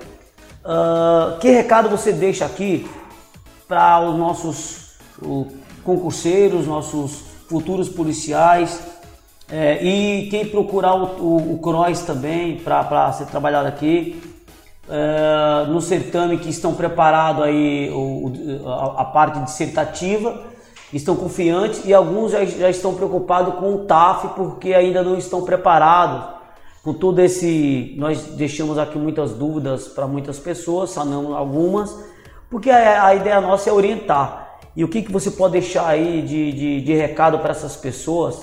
S2: Uh, que recado você deixa aqui para os nossos uh, concurseiros, nossos futuros policiais é, e quem procurar o, o, o CROIS também para ser trabalhado aqui é, no certame que estão preparados aí o, a, a parte dissertativa estão confiantes e alguns já, já estão preocupados com o TAF porque ainda não estão preparados. Com todo esse, nós deixamos aqui muitas dúvidas para muitas pessoas, sanamos algumas, porque a, a, ideia nossa é orientar. E o que, que você pode deixar aí de, de, de recado para essas pessoas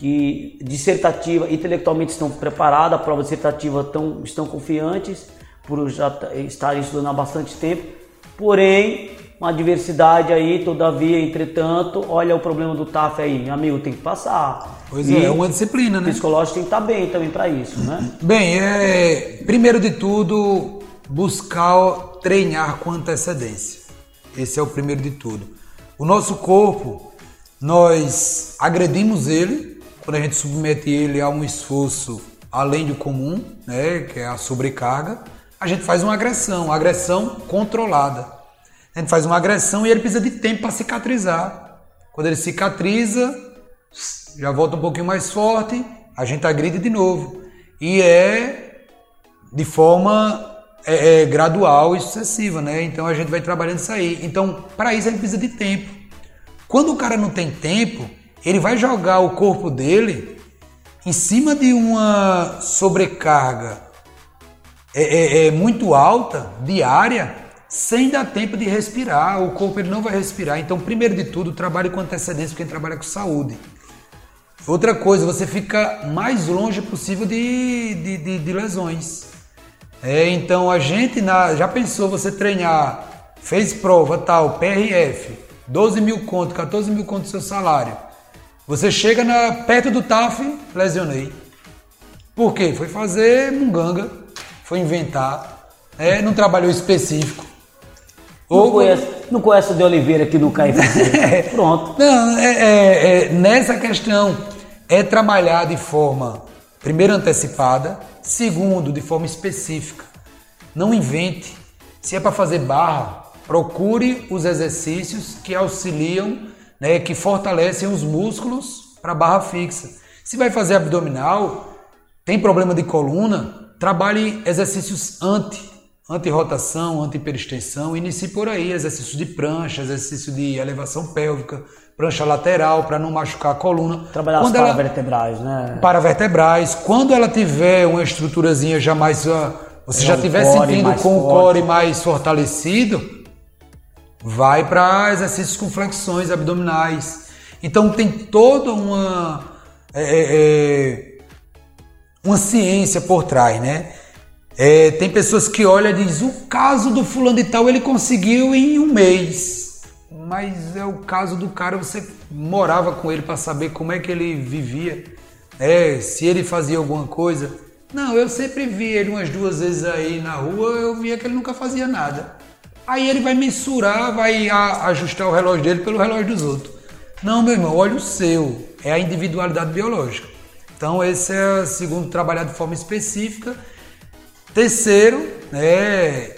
S2: que dissertativa, intelectualmente estão preparadas, a prova dissertativa tão, estão confiantes por já estarem estudando há bastante tempo, porém uma diversidade aí, todavia, entretanto, olha o problema do TAF aí, meu amigo, tem que passar.
S3: Pois e é, é uma disciplina, né?
S2: O psicológico tem que estar bem também para isso, né?
S3: Bem, é, primeiro de tudo, buscar treinar com antecedência. Esse é o primeiro de tudo. O nosso corpo, nós agredimos ele quando a gente submete ele a um esforço além do comum, né, que é a sobrecarga. A gente faz uma agressão, agressão controlada. A gente faz uma agressão e ele precisa de tempo para cicatrizar. Quando ele cicatriza, já volta um pouquinho mais forte, a gente agride de novo. E é de forma é, é, gradual e sucessiva, né? Então a gente vai trabalhando isso aí. Então, para isso ele precisa de tempo. Quando o cara não tem tempo, ele vai jogar o corpo dele em cima de uma sobrecarga é, é, é muito alta, diária, sem dar tempo de respirar. O corpo ele não vai respirar. Então, primeiro de tudo, trabalhe com antecedência quem trabalha com saúde. Outra coisa, você fica mais longe possível de, de, de, de lesões. É, então a gente na, já pensou você treinar, fez prova tal, PRF, 12 mil conto, 14 mil conto do seu salário. Você chega na, perto do TAF, lesionei. Por quê? Foi fazer munganga, foi inventar, é, não trabalhou específico.
S2: Não, Ou, conhece, não conhece o de Oliveira aqui no KFC. Pronto.
S3: Não, é, é, é, nessa questão é trabalhar de forma, primeiro, antecipada, segundo, de forma específica. Não invente. Se é para fazer barra, procure os exercícios que auxiliam, né, que fortalecem os músculos para barra fixa. Se vai fazer abdominal, tem problema de coluna, trabalhe exercícios anti anti-rotação, anti-hiperextensão, inicie por aí exercício de prancha, exercício de elevação pélvica, prancha lateral para não machucar a coluna.
S2: Trabalhar Quando os paravertebrais, né?
S3: Paravertebrais. Quando ela tiver uma estruturazinha já mais uh, você já estiver sentindo com forte. o core mais fortalecido, vai para exercícios com flexões abdominais. Então tem toda uma é, é, é uma ciência por trás, né? É, tem pessoas que olham e dizem, o caso do fulano de tal ele conseguiu em um mês. Mas é o caso do cara, você morava com ele para saber como é que ele vivia, é, se ele fazia alguma coisa. Não, eu sempre vi ele umas duas vezes aí na rua, eu via que ele nunca fazia nada. Aí ele vai mensurar, vai ajustar o relógio dele pelo relógio dos outros. Não, meu irmão, olha o seu, é a individualidade biológica. Então esse é o segundo trabalhar de forma específica Terceiro, é,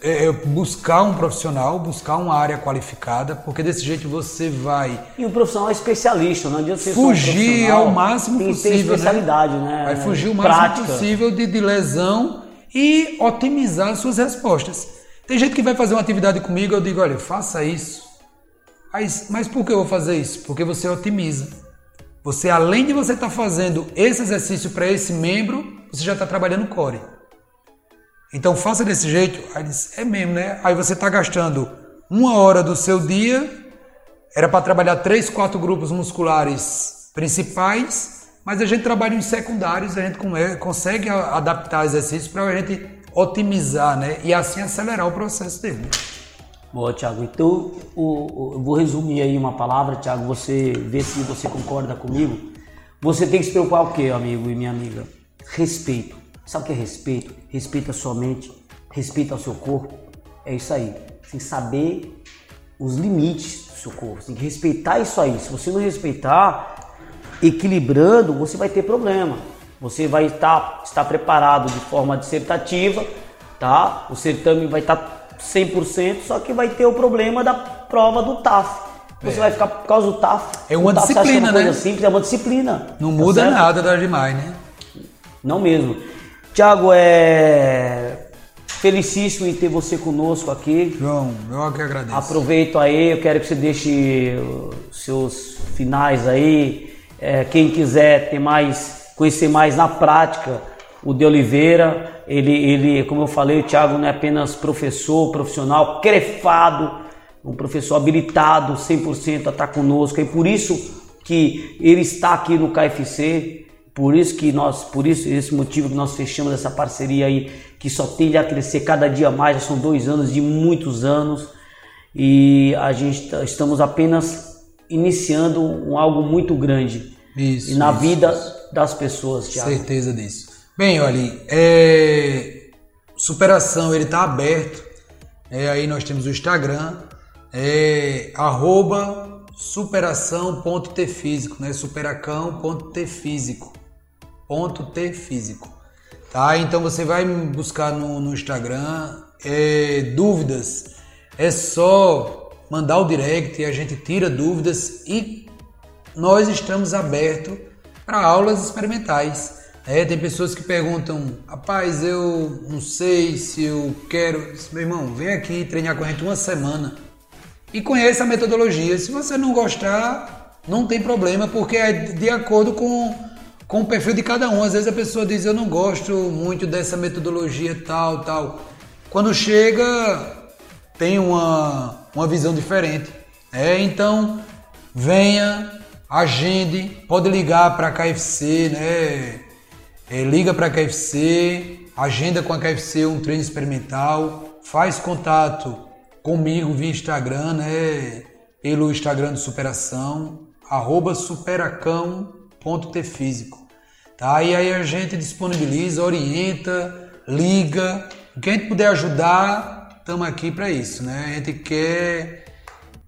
S3: é, buscar um profissional, buscar uma área qualificada, porque desse jeito você vai.
S2: E o profissional é especialista, não adianta ser
S3: Fugir
S2: um
S3: ao máximo
S2: tem
S3: possível. Tem
S2: né? especialidade, né?
S3: né? Vai fugir o máximo Prática. possível de, de lesão e otimizar suas respostas. Tem gente que vai fazer uma atividade comigo, eu digo, olha, faça isso. Mas, mas por que eu vou fazer isso? Porque você otimiza. Você, além de você estar tá fazendo esse exercício para esse membro, você já está trabalhando core. Então faça desse jeito. Aí diz, é mesmo, né? Aí você está gastando uma hora do seu dia, era para trabalhar três, quatro grupos musculares principais, mas a gente trabalha em secundários, a gente consegue adaptar exercícios para a gente otimizar, né? E assim acelerar o processo dele.
S2: Boa, Thiago. Então, eu vou resumir aí uma palavra, Thiago, você vê se você concorda comigo. Você tem que se preocupar o quê, amigo e minha amiga? Respeito. Sabe o que é respeito? Respeita a sua mente, respeita o seu corpo. É isso aí. Que saber os limites do seu corpo. Você tem que respeitar isso aí. Se você não respeitar, equilibrando, você vai ter problema. Você vai estar, estar preparado de forma dissertativa, tá? O certame vai estar 100%, só que vai ter o problema da prova do TAF. Você é. vai ficar por causa do TAF.
S3: É uma TAF, disciplina, uma né?
S2: Simples, é uma disciplina.
S3: Não tá muda certo? nada da demais, né?
S2: Não mesmo. Tiago, é felicíssimo em ter você conosco aqui.
S3: João, eu que agradeço.
S2: Aproveito aí, eu quero que você deixe os seus finais aí. É, quem quiser ter mais, conhecer mais na prática o de Oliveira, ele, ele, como eu falei, o Thiago não é apenas professor, profissional, crefado, um professor habilitado 100% a estar conosco, e por isso que ele está aqui no KFC, por isso que nós, por isso esse motivo que nós fechamos essa parceria aí, que só tende a crescer cada dia mais. Já são dois anos de muitos anos e a gente tá, estamos apenas iniciando um algo muito grande
S3: isso,
S2: e na
S3: isso,
S2: vida
S3: isso.
S2: das pessoas, Thiago.
S3: Certeza disso. Bem, olha, é... superação ele está aberto. É, aí nós temos o Instagram, é arroba superação.tfísico, né? Superacão.tfísico ponto T físico. Tá? Então você vai me buscar no, no Instagram. É, dúvidas, é só mandar o direct e a gente tira dúvidas e nós estamos abertos para aulas experimentais. É, tem pessoas que perguntam, rapaz, eu não sei se eu quero. Meu irmão, vem aqui treinar com a gente uma semana e conheça a metodologia. Se você não gostar, não tem problema, porque é de acordo com com o perfil de cada um. Às vezes a pessoa diz: Eu não gosto muito dessa metodologia tal, tal. Quando chega, tem uma, uma visão diferente. É, então, venha, agende, pode ligar para a KFC, né? É, liga para a KFC, agenda com a KFC um treino experimental, faz contato comigo via Instagram, né? Pelo Instagram do Superação, arroba superacão.tfísico. Tá? E aí a gente disponibiliza, orienta, liga. O que a gente puder ajudar, estamos aqui para isso, né? A gente quer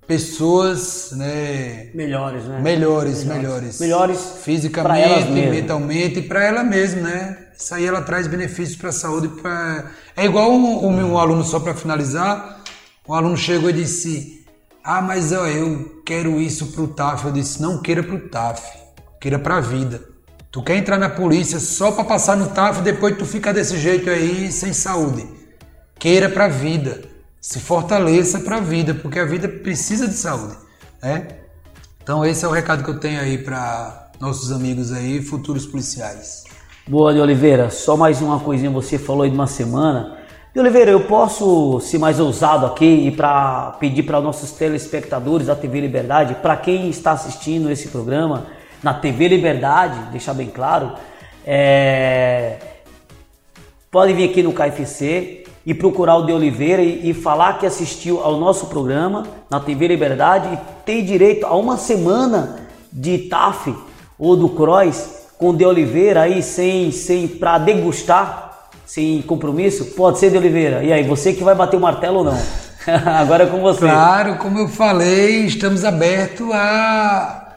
S3: pessoas, né?
S2: Melhores, né?
S3: Melhores, melhores.
S2: Melhores.
S3: Fisicamente, mentalmente e para ela mesma, né? Isso aí ela traz benefícios para a saúde. Pra... É igual um, um, um aluno, só para finalizar, um aluno chegou e disse: Ah, mas ó, eu quero isso para o TAF. Eu disse: Não queira para o TAF, queira para a vida. Tu quer entrar na polícia só para passar no TAF, depois tu fica desse jeito aí, sem saúde. Queira para a vida. Se fortaleça para a vida, porque a vida precisa de saúde, né? Então esse é o recado que eu tenho aí para nossos amigos aí, futuros policiais.
S2: Boa, de Oliveira. Só mais uma coisinha, você falou aí de uma semana. De Oliveira, eu posso ser mais ousado aqui e para pedir para nossos telespectadores da TV Liberdade, para quem está assistindo esse programa na TV Liberdade, deixar bem claro, é... pode vir aqui no KFC e procurar o De Oliveira e, e, falar que assistiu ao nosso programa na TV Liberdade e tem direito a uma semana de TAF ou do Cross com o De Oliveira aí sem, sem para degustar sem compromisso? Pode ser, de Oliveira. E aí, você que vai bater o martelo ou não? Agora é com você.
S3: Claro, como eu falei, estamos abertos a,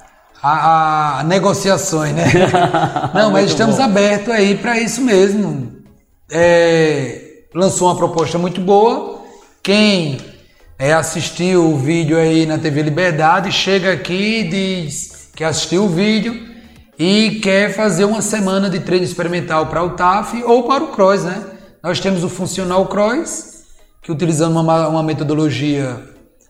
S3: a, a negociações, né? não, mas estamos bom. abertos aí para isso mesmo. É, lançou uma proposta muito boa. Quem é, assistiu o vídeo aí na TV Liberdade chega aqui e diz que assistiu o vídeo e quer fazer uma semana de treino experimental para o TAF ou para o CROSS, né? Nós temos o Funcional CROSS, que utilizando uma, uma metodologia,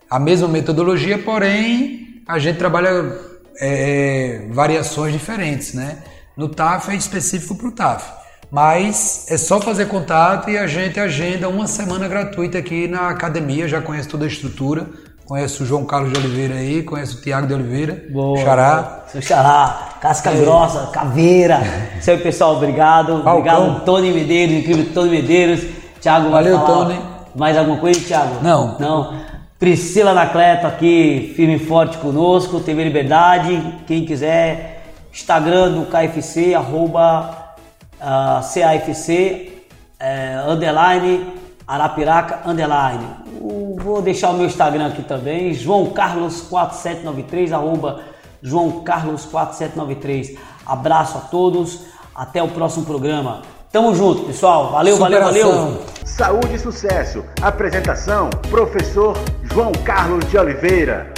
S3: a mesma metodologia, porém a gente trabalha é, variações diferentes, né? No TAF é específico para o TAF. Mas é só fazer contato e a gente agenda uma semana gratuita aqui na academia, já conhece toda a estrutura. Conhece o João Carlos de Oliveira aí, conhece o Tiago de Oliveira.
S2: Boa. Xará. Seu Xará, casca é. grossa, caveira. Aí, pessoal, obrigado. Falcão. Obrigado, Tony Medeiros, incrível Tony Medeiros. Tiago,
S3: Valeu, Tony.
S2: Mais alguma coisa, Tiago?
S3: Não.
S2: Não. Priscila Anacleto aqui, firme e forte conosco, TV Liberdade. Quem quiser, Instagram do KFC, arroba uh, ah, CAFC, uh, underline, Arapiraca, underline vou deixar o meu Instagram aqui também, João Carlos 4793, arroba João Carlos 4793. Abraço a todos, até o próximo programa. Tamo junto, pessoal. Valeu, Superação. valeu, valeu.
S1: Saúde e sucesso. Apresentação: Professor João Carlos de Oliveira.